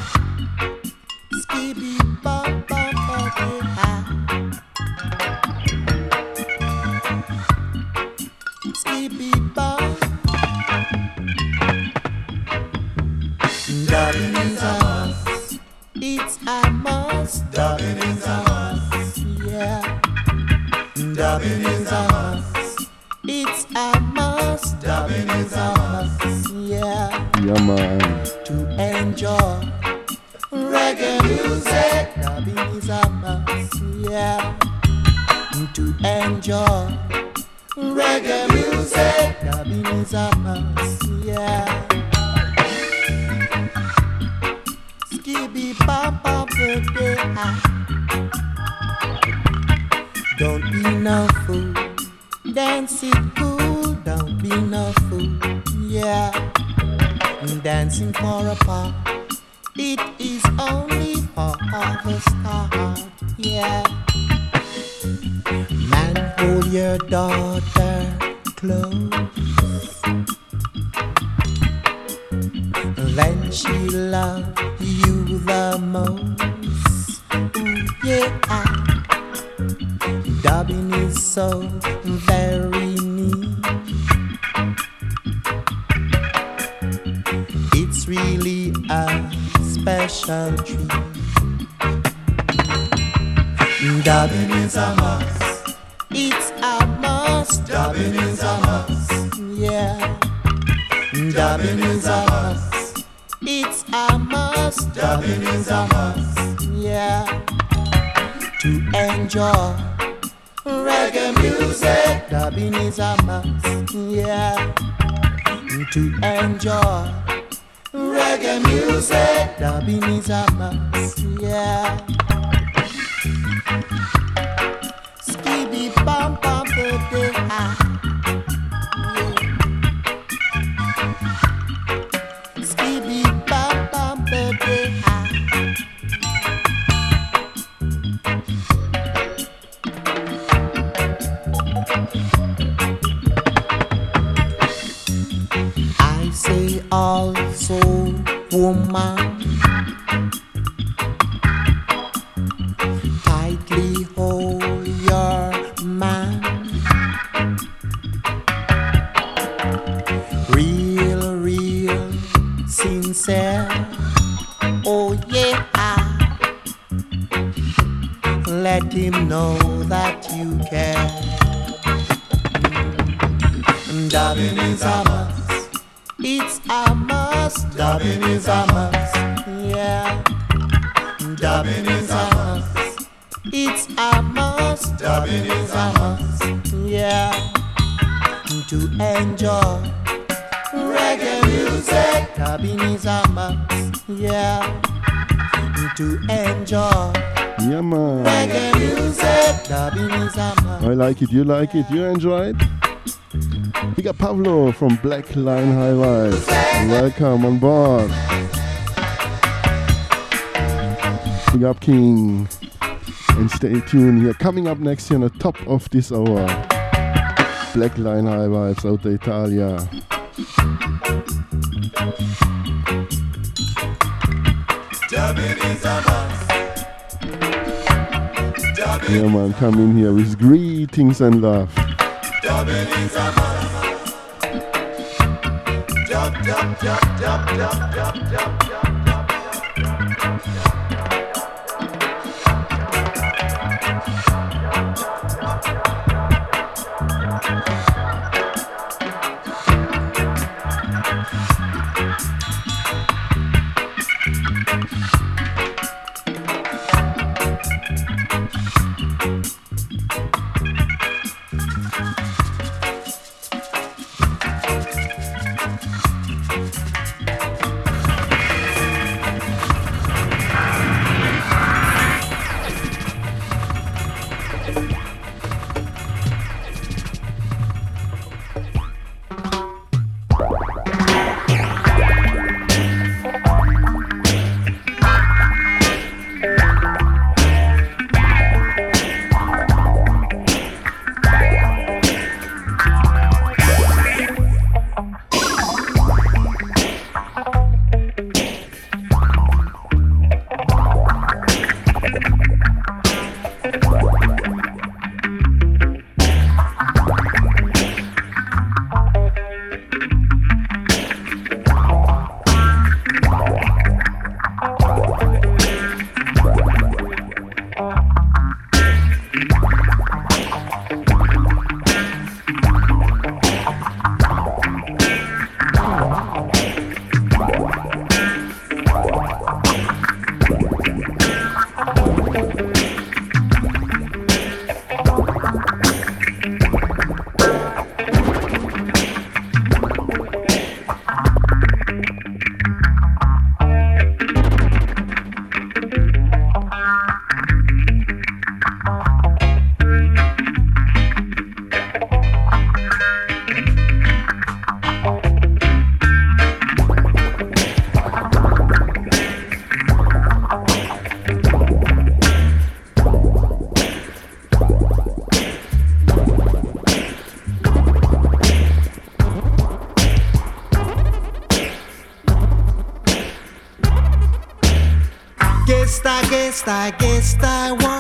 like it, you enjoy it. We got Pablo from Black Line High Rise. Welcome on board. We up King. And stay tuned here. Coming up next here on the top of this hour. Black Line High Vibes out of Italia. Yeah, man, come in here with greetings and love. I guess I want.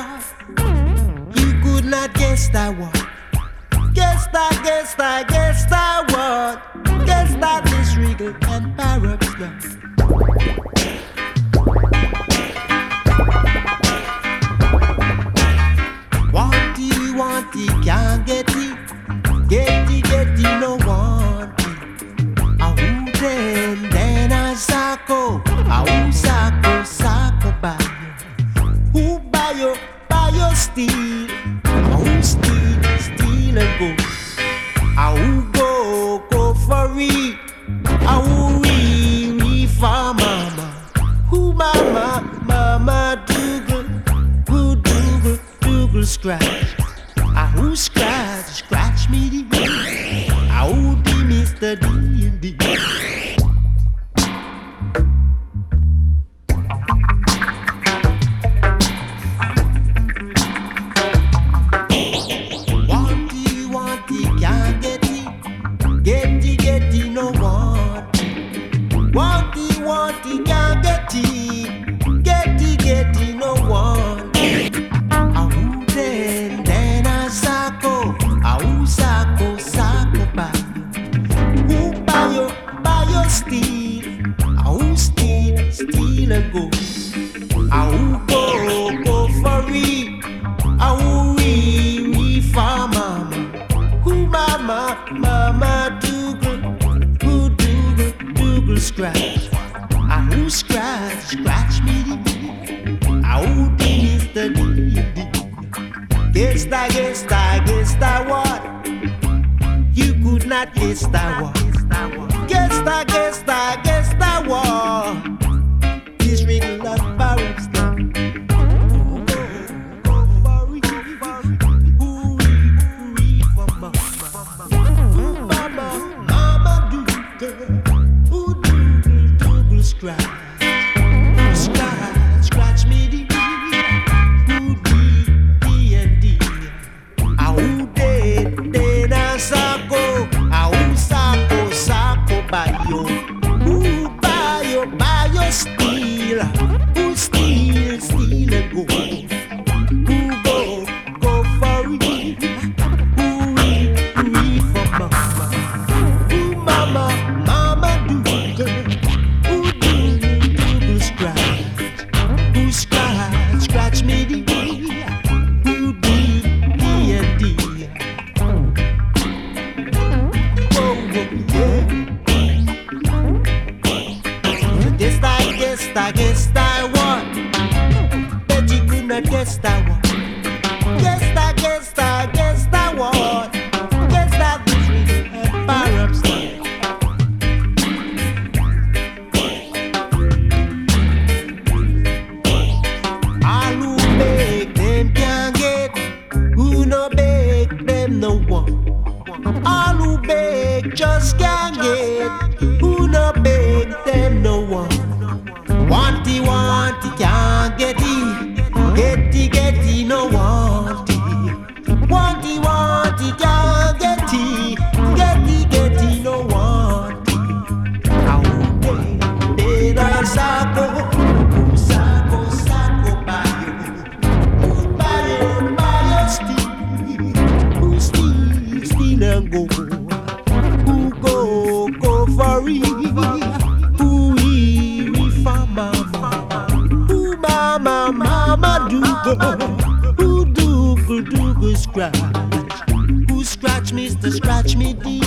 you scratch, Mr. Scratch Me deep.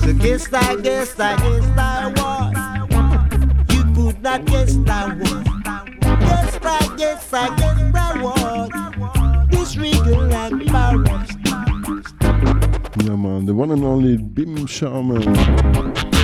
So guess I guess I guess I was. You could not guess I was. Guess I guess I guess I was. This regal and embarrassed. Yeah man, the one and only Bim Sherman.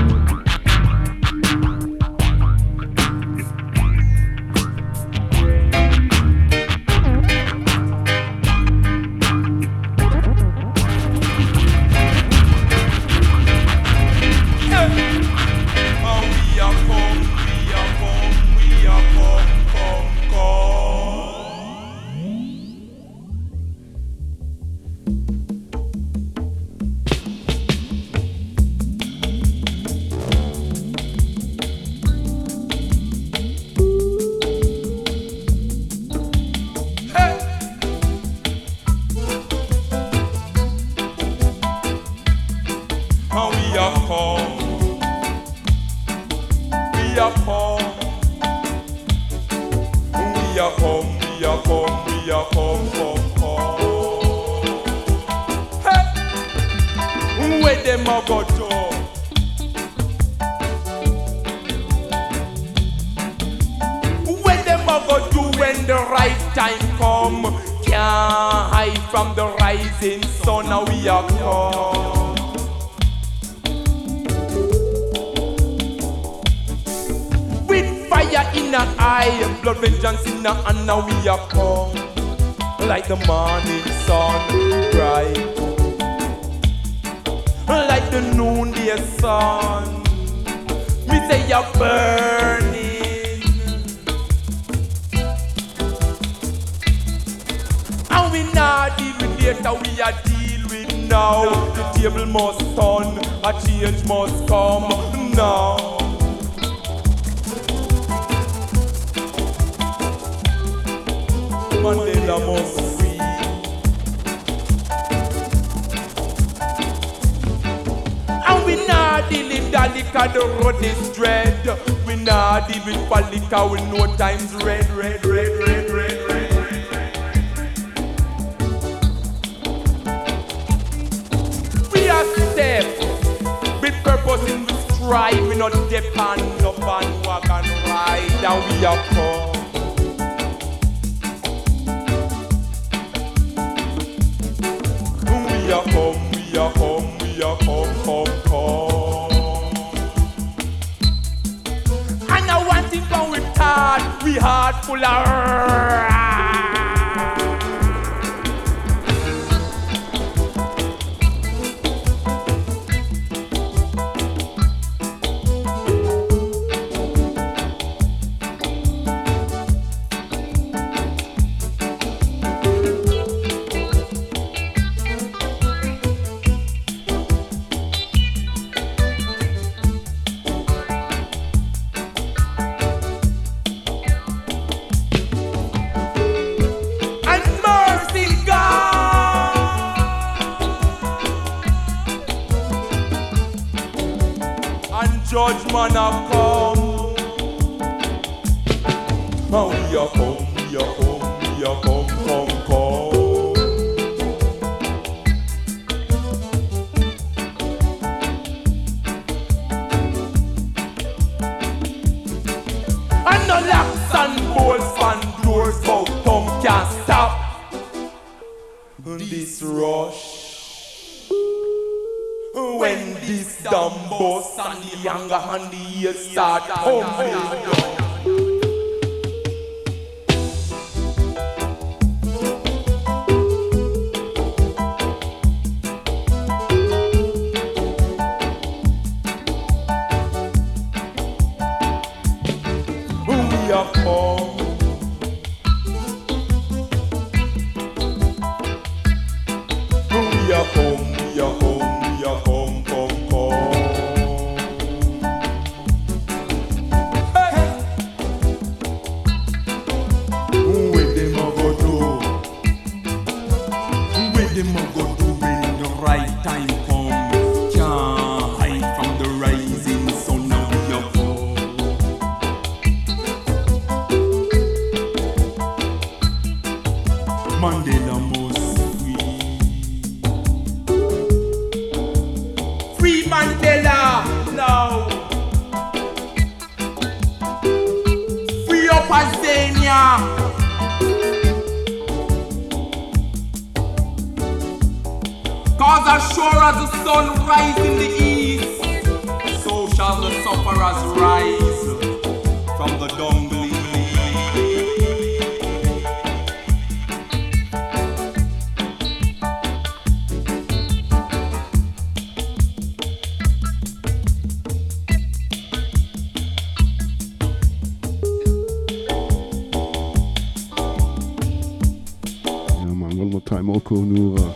Konoura,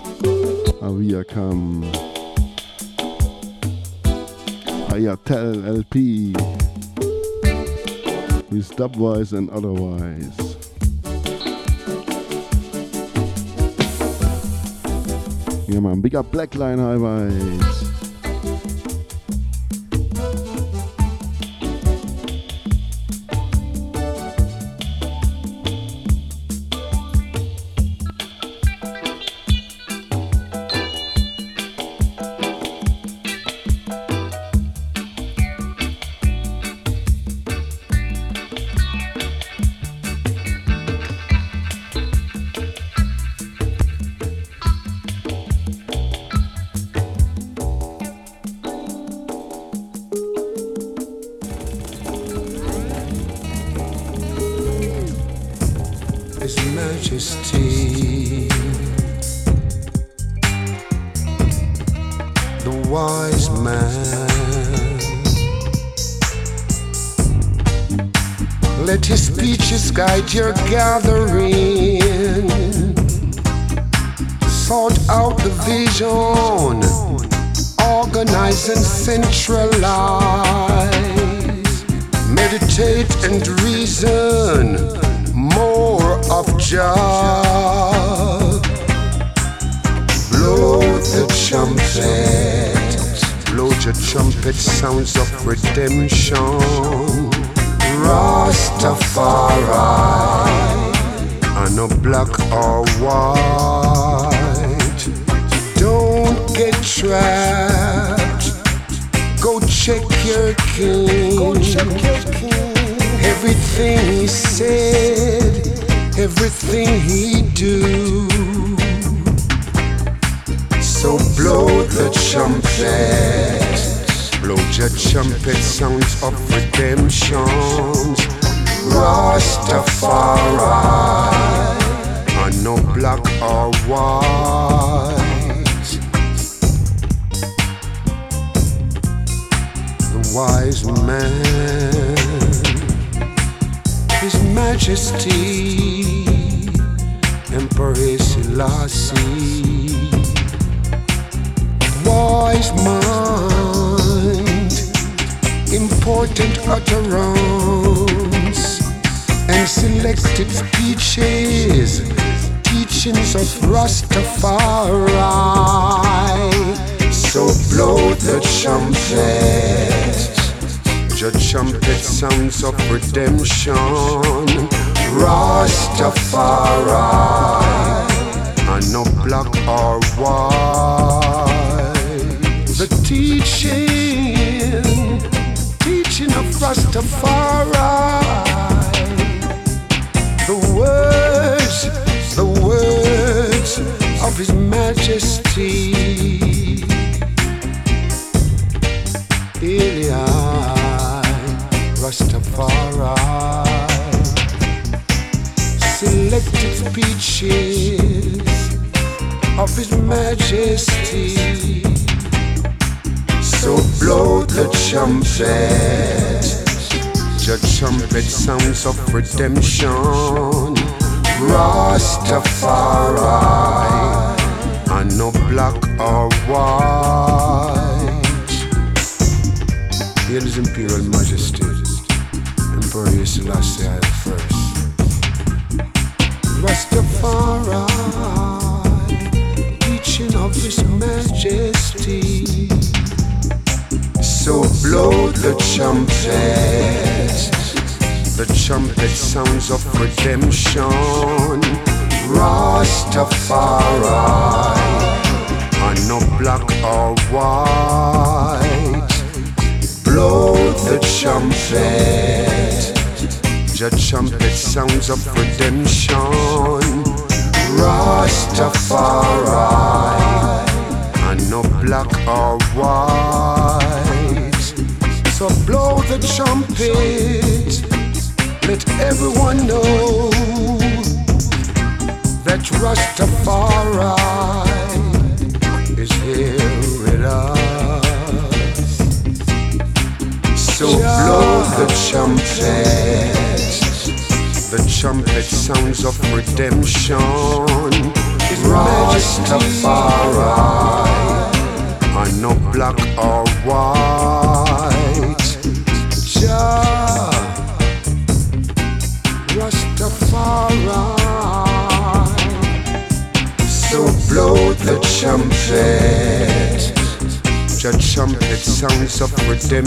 Avia Kam, Ayatel LP, with Dubwise and otherwise. Yeah man, big up Blackline Highways.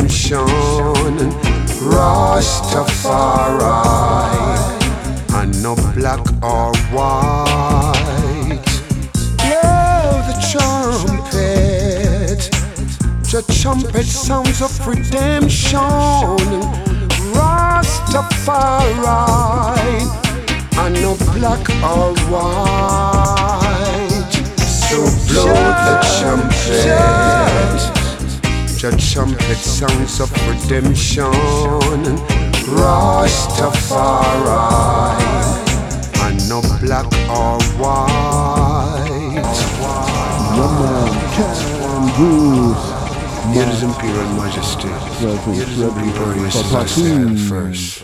redemption. Rastafari, and no black or white. Blow the trumpet, the trumpet sounds of redemption. Rastafari, and no black or white. So blow the trumpet the trumpet sounds of redemption. Rastafari, and no black or white. No man can bruise. Your Imperial Majesty. Your Imperial Majesty. First.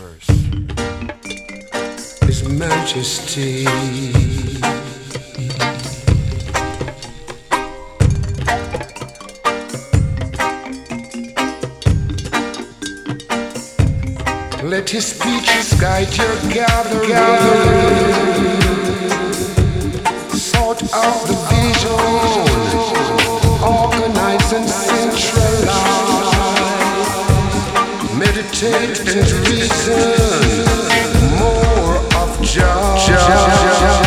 His Majesty. Let his speeches guide your gathering. Sort out the vision, organize and centralize. Meditate and reason. More of Jah.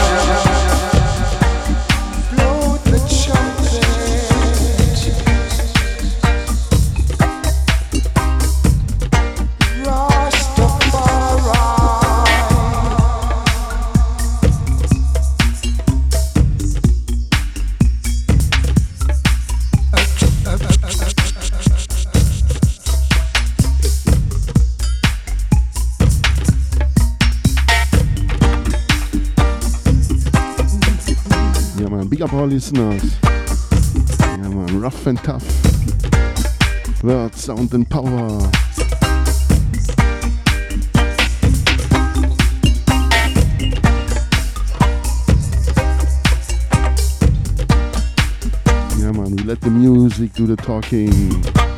all listeners. Yeah, man, rough and tough. world sound, and power. Yeah, man, we let the music do the talking.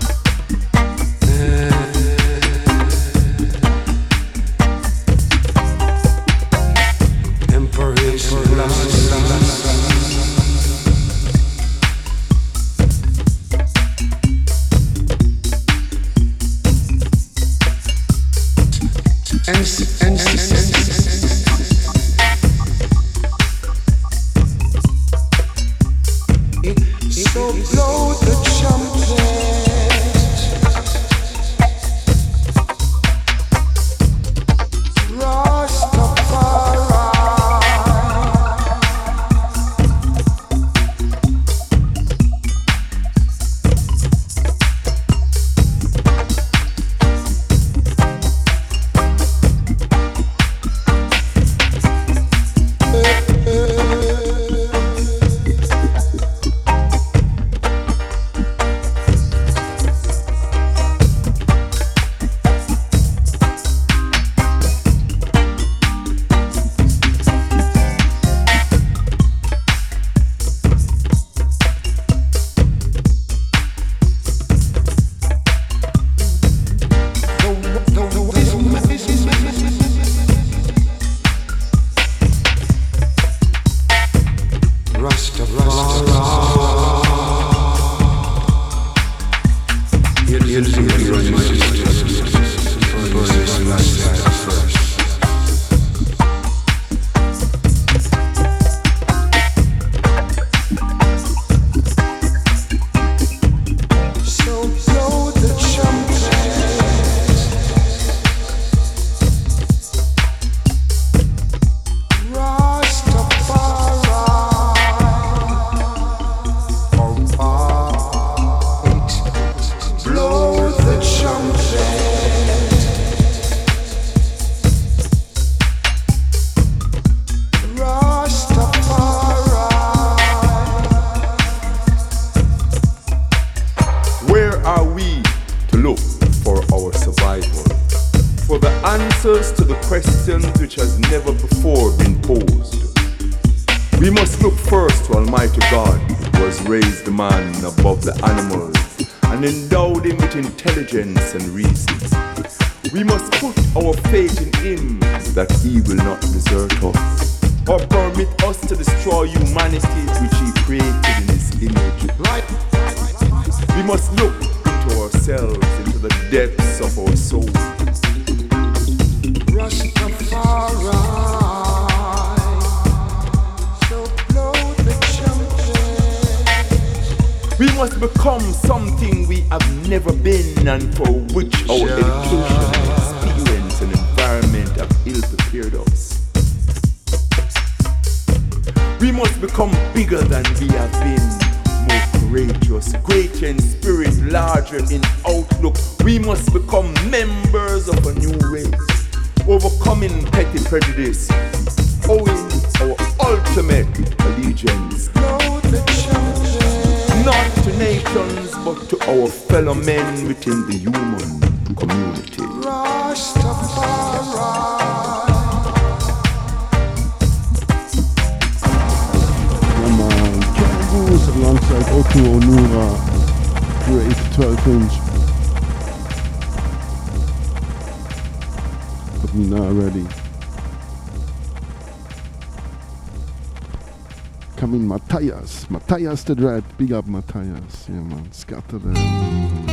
overcoming petty prejudice, owing our ultimate allegiance. Not to nations, but to our fellow men within the human community. Alongside Oku Onuora, we're 8 to 12 inch if you're not already. Coming Matthias, Matthias the Dread, big up Matthias, yeah man, scatter them.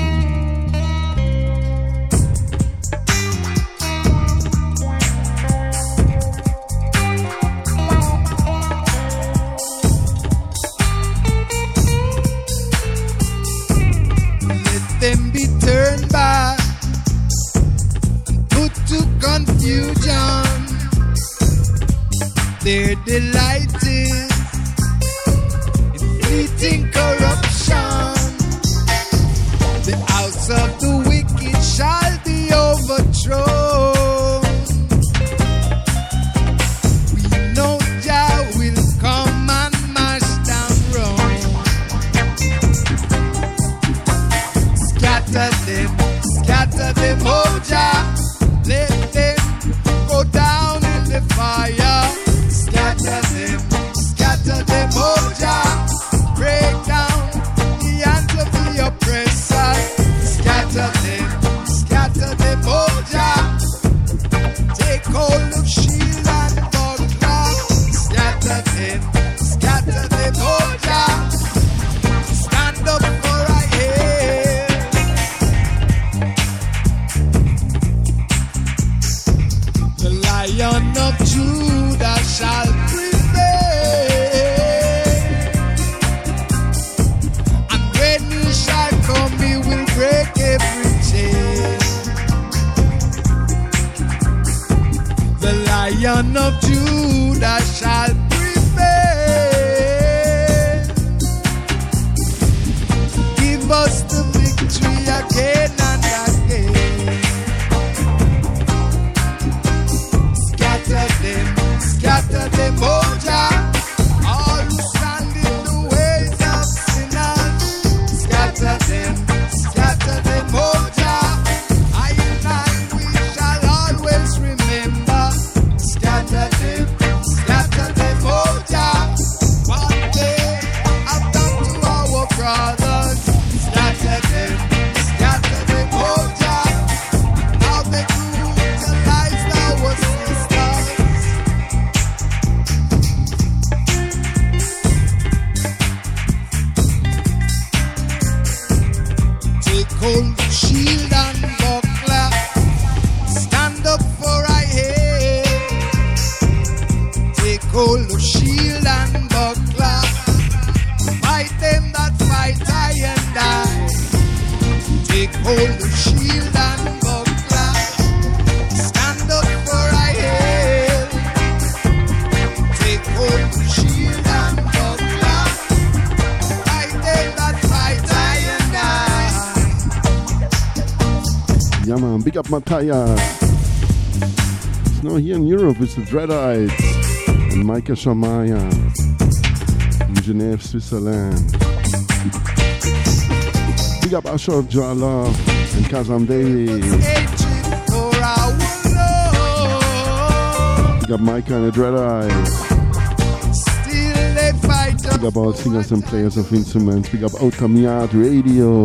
up Mataya. It's now here in Europe, it's the Dreadites and Micah Shamaya in Geneva, Switzerland. Big up Ashraf Jala and Kazam Davies. Big up Micah and the Dread Eyes. Big up all singers and players of instruments. Big up Outta Mi Yard Radio.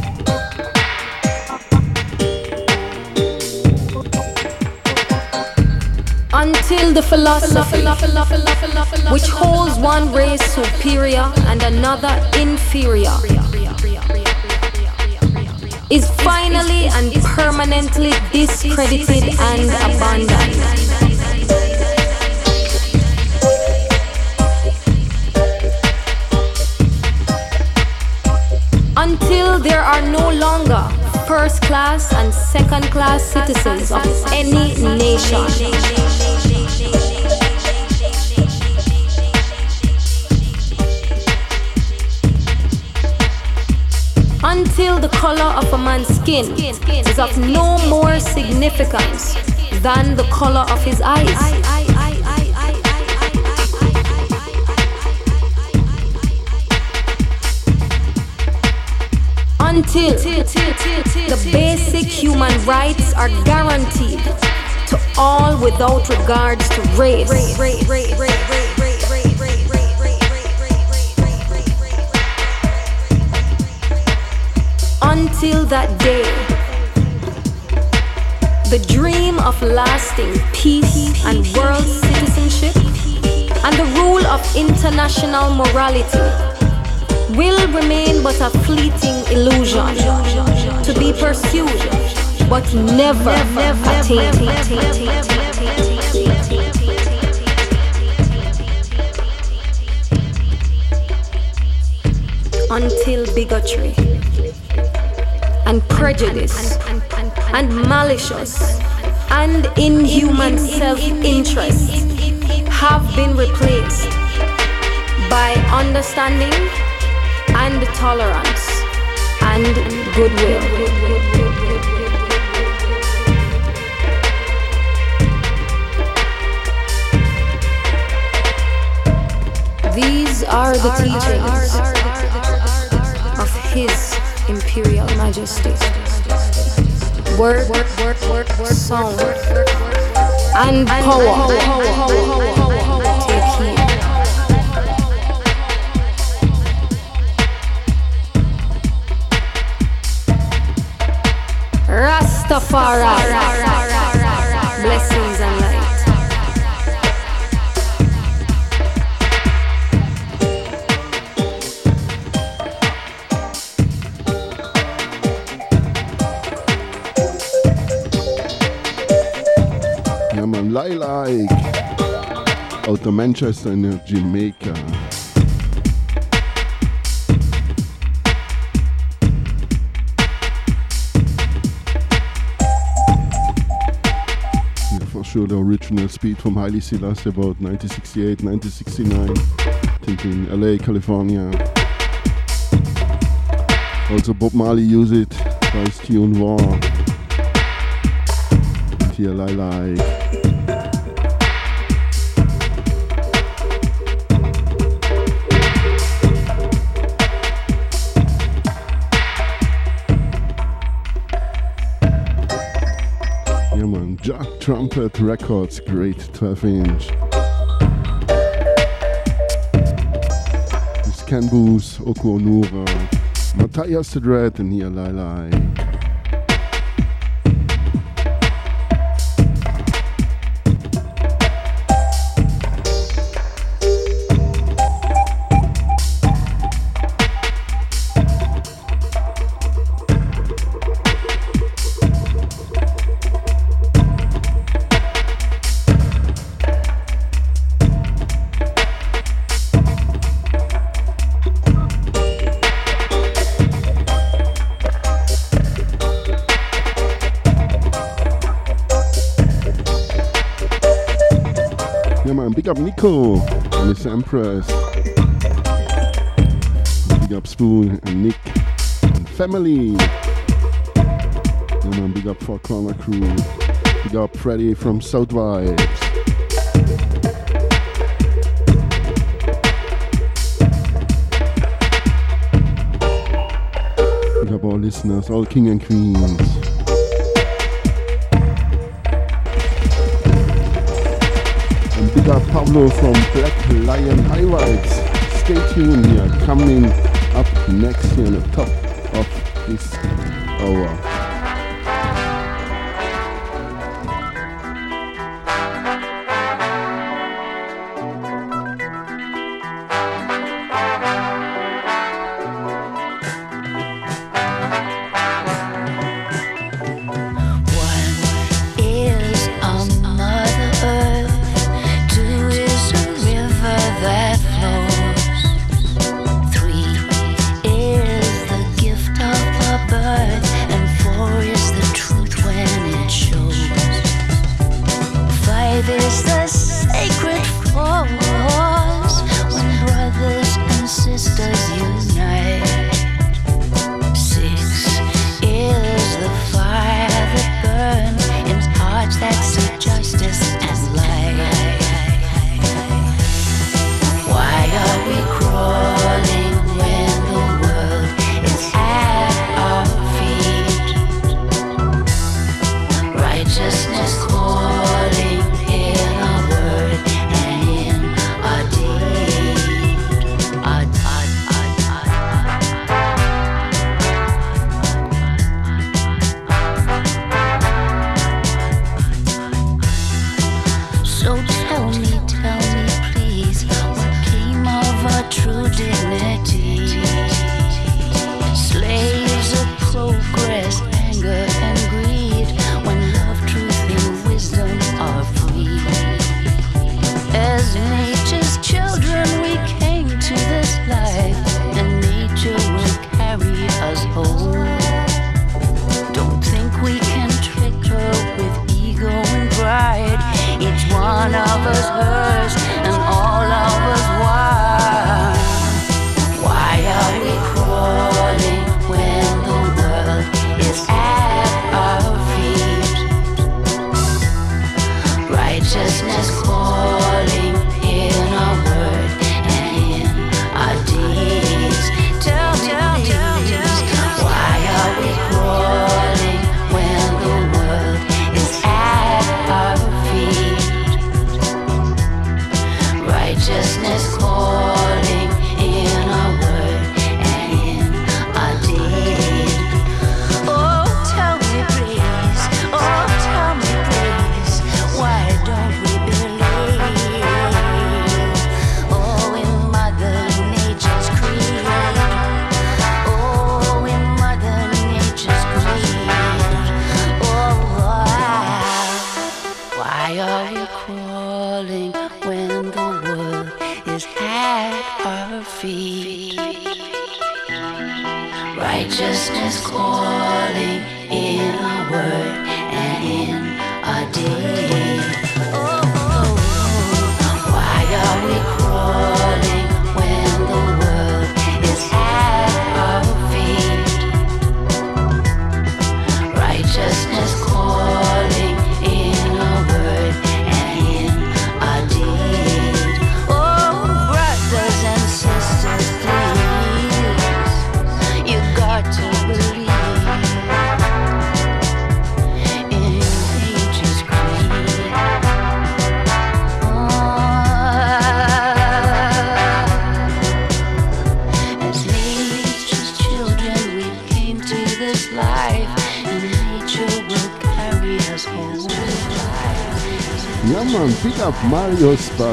The philosophy, which holds one race superior and another inferior, is finally and permanently discredited and abandoned. Until there are no longer first class and second class citizens of any nation. The color of a man's skin is of no more significance than the color of his eyes. Until the basic human rights are guaranteed to all without regards to race. Until that day, the dream of lasting peace and world citizenship and the rule of international morality will remain but a fleeting illusion to be pursued but never attained. Until bigotry prejudice and malicious and inhuman self-interest have been replaced by understanding and tolerance and goodwill. These are the teachings Majesty. Word, song, and power. Take. Rastafari. Manchester in Jamaica. For sure, the original speed from Haile Selassie about 1968, 1969. I think in LA, California. Also, Bob Marley used it by his War. Here, Lilac. Yeah, Trumpet Records, great 12 inch. This Ken Boothe, Oku Onuora, Matthias the Dread, and here Lai. Empress. Big up Spoon and Nick and family. Yeah, man, big up Four Corner Crew. Big up Freddy from South Vibes. Big up all listeners, all king and queens. Pablo from Black Lion High Vibes. Stay tuned here, coming up next here on the top of this hour.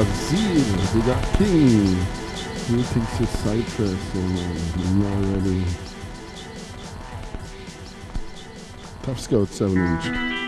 Mario Spazil, Digga King. Greetings to Cyprus, and now ready. Tuff Scout 7 inch.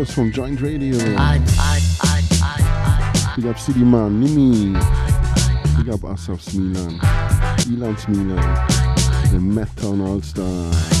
Up Shy Shadows from Joint Radio. Big up City Man, Nimi. Big up Asaf Smilan. Ilan Smilan. The Mettown All Star.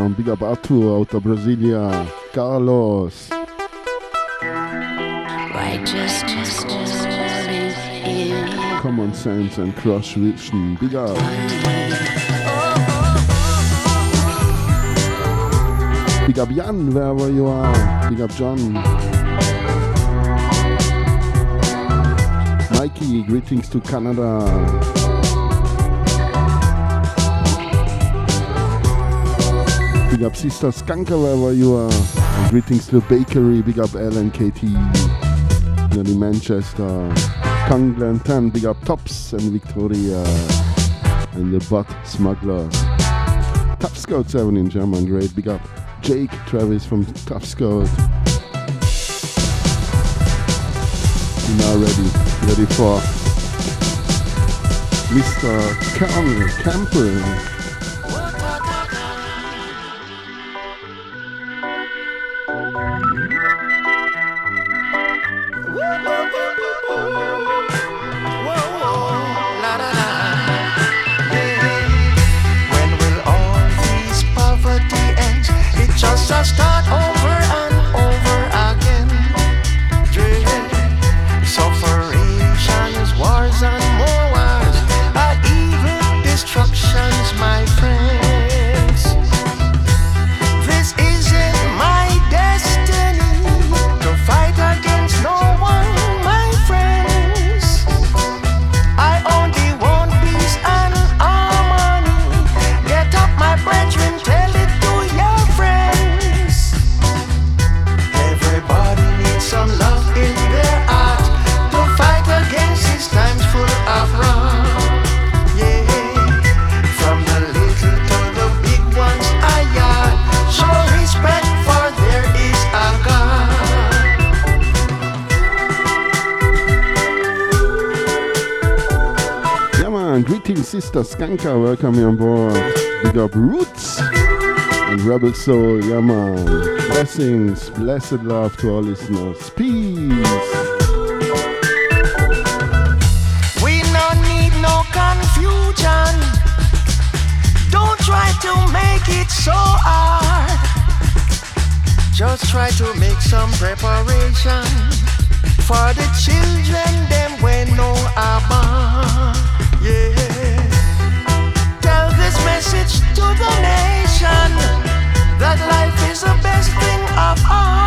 tell. big up Arthur out of Brasilia, Carlos. Common sense and cross vision, big up. Big up Jan, wherever you are. Big up John. Mikey, greetings to Canada. Big up Sister Skunker wherever you are. And greetings to bakery. Big up LNKT. Nearly Manchester. Kanglen 10. Big up Tops and Victoria. And the Butt Smuggler. Tuff Scout 7 in German. Great. Big up Jake Travis from Tuff Scout. Now ready. Ready for Mr. Campbell. Sister Skanka, welcome you on board. Big up Roots and Rebel Soul, yeah man. Blessings, blessed love to all listeners. Peace. We no need no confusion. Don't try to make it so hard. Just try to make some preparation for the children them when no are born. Message to the nation that life is the best thing of all.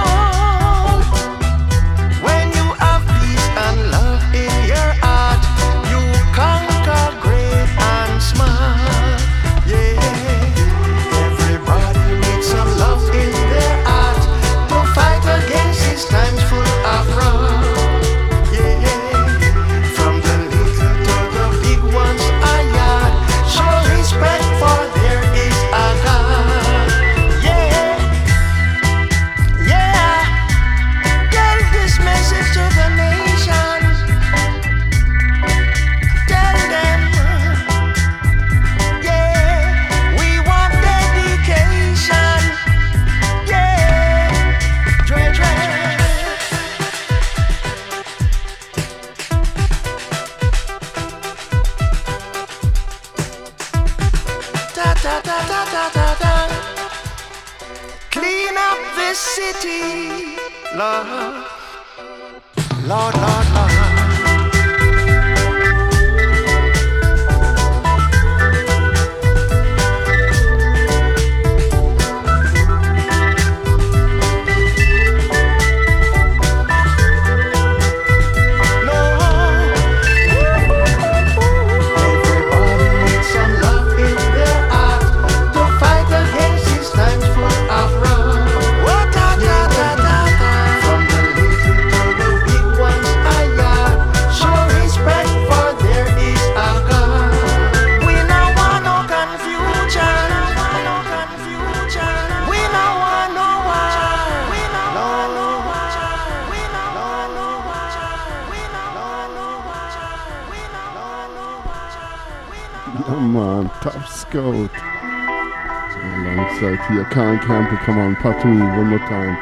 Scout. So alongside here, Cornell Campbell, come on, part two, one more time.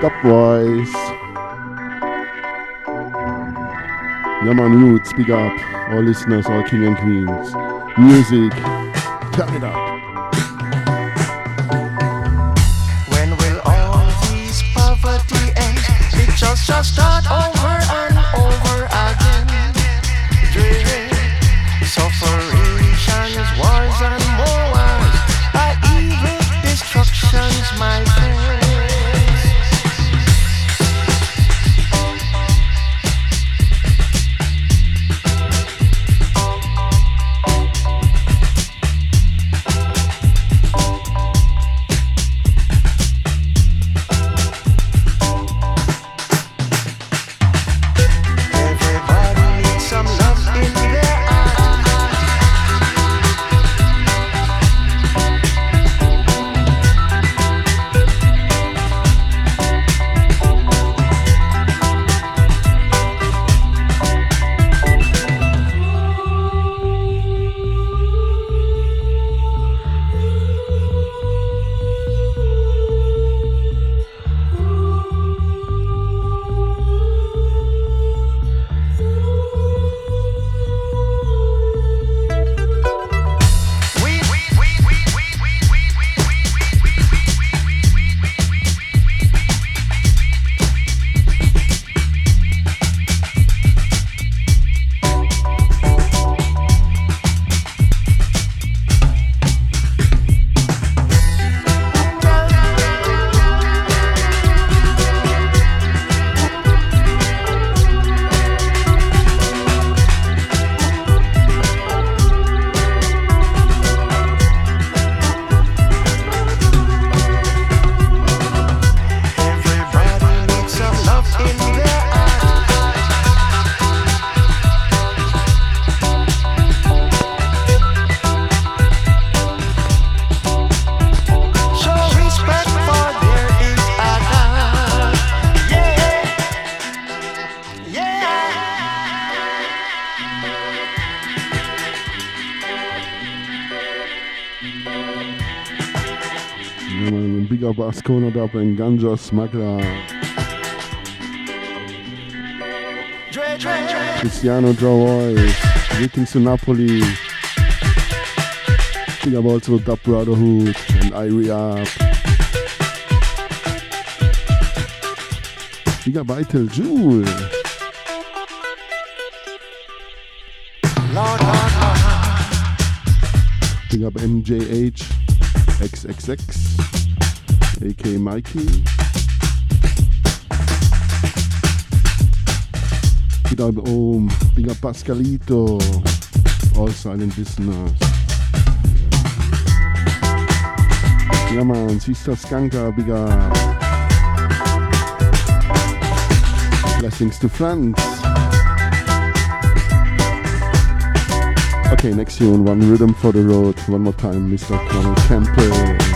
Top boys. Yeah, man, roots, big up. All listeners, all king and queens. Music, turn it up. Up Ascona Dub and Ganja Smuggler. Cristiano Drawoy. Greetings to Napoli. Big up also Dub Brotherhood and Irie Up. Big up Vital Jewel. Big up MJH. XXX. AK Mikey. Big up Ohm. Big up Pascalito. All silent listeners. Ja man, Sister Skanka, big up. Blessings to France. Okay, next tune, one rhythm for the road. One more time, Mr. Cornell Campbell.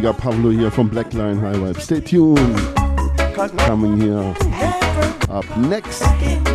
big up Pablo here from Blackline High Vibe. Stay tuned. Coming here up next.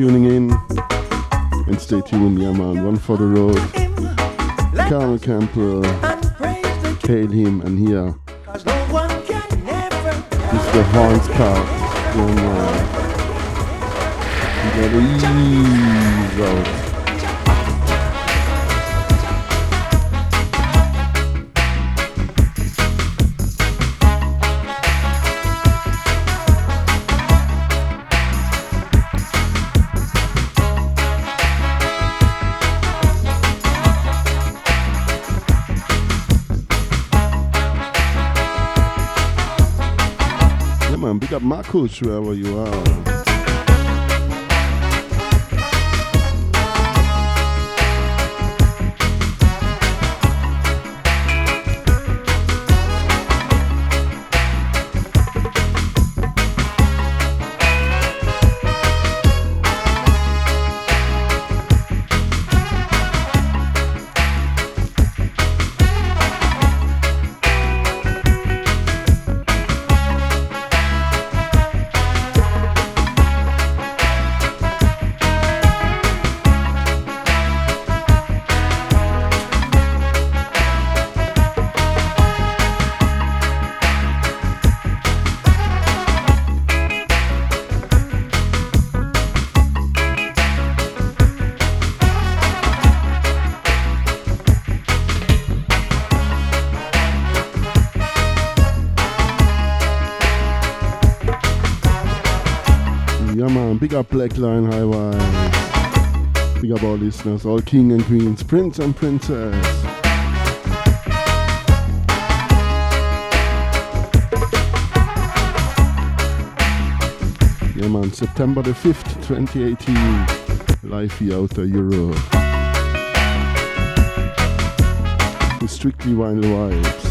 Tuning in and stay tuned. Yeah, man, one for the road. Cornell Campbell, hail him, and here is the horns part. Yeah, man. You gotta ease out. Marcus, wherever you are. Up Blackline Highway. Big up all listeners, all king and queens, prince and princess. Yeah man, September the 5th, 2018. Live here out of Europe. With strictly vinyl vibes.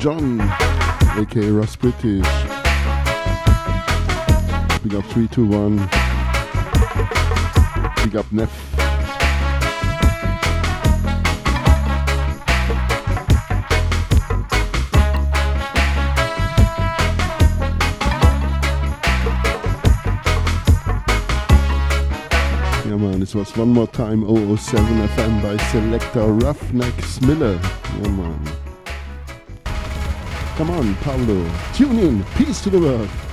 John, aka British. Big up 321. Big up Neff. Yeah, man, this was one more time 007 FM by Selector Ruffneck Smille. Yeah, man. Come on, Pablo. Tune in. Peace to the world.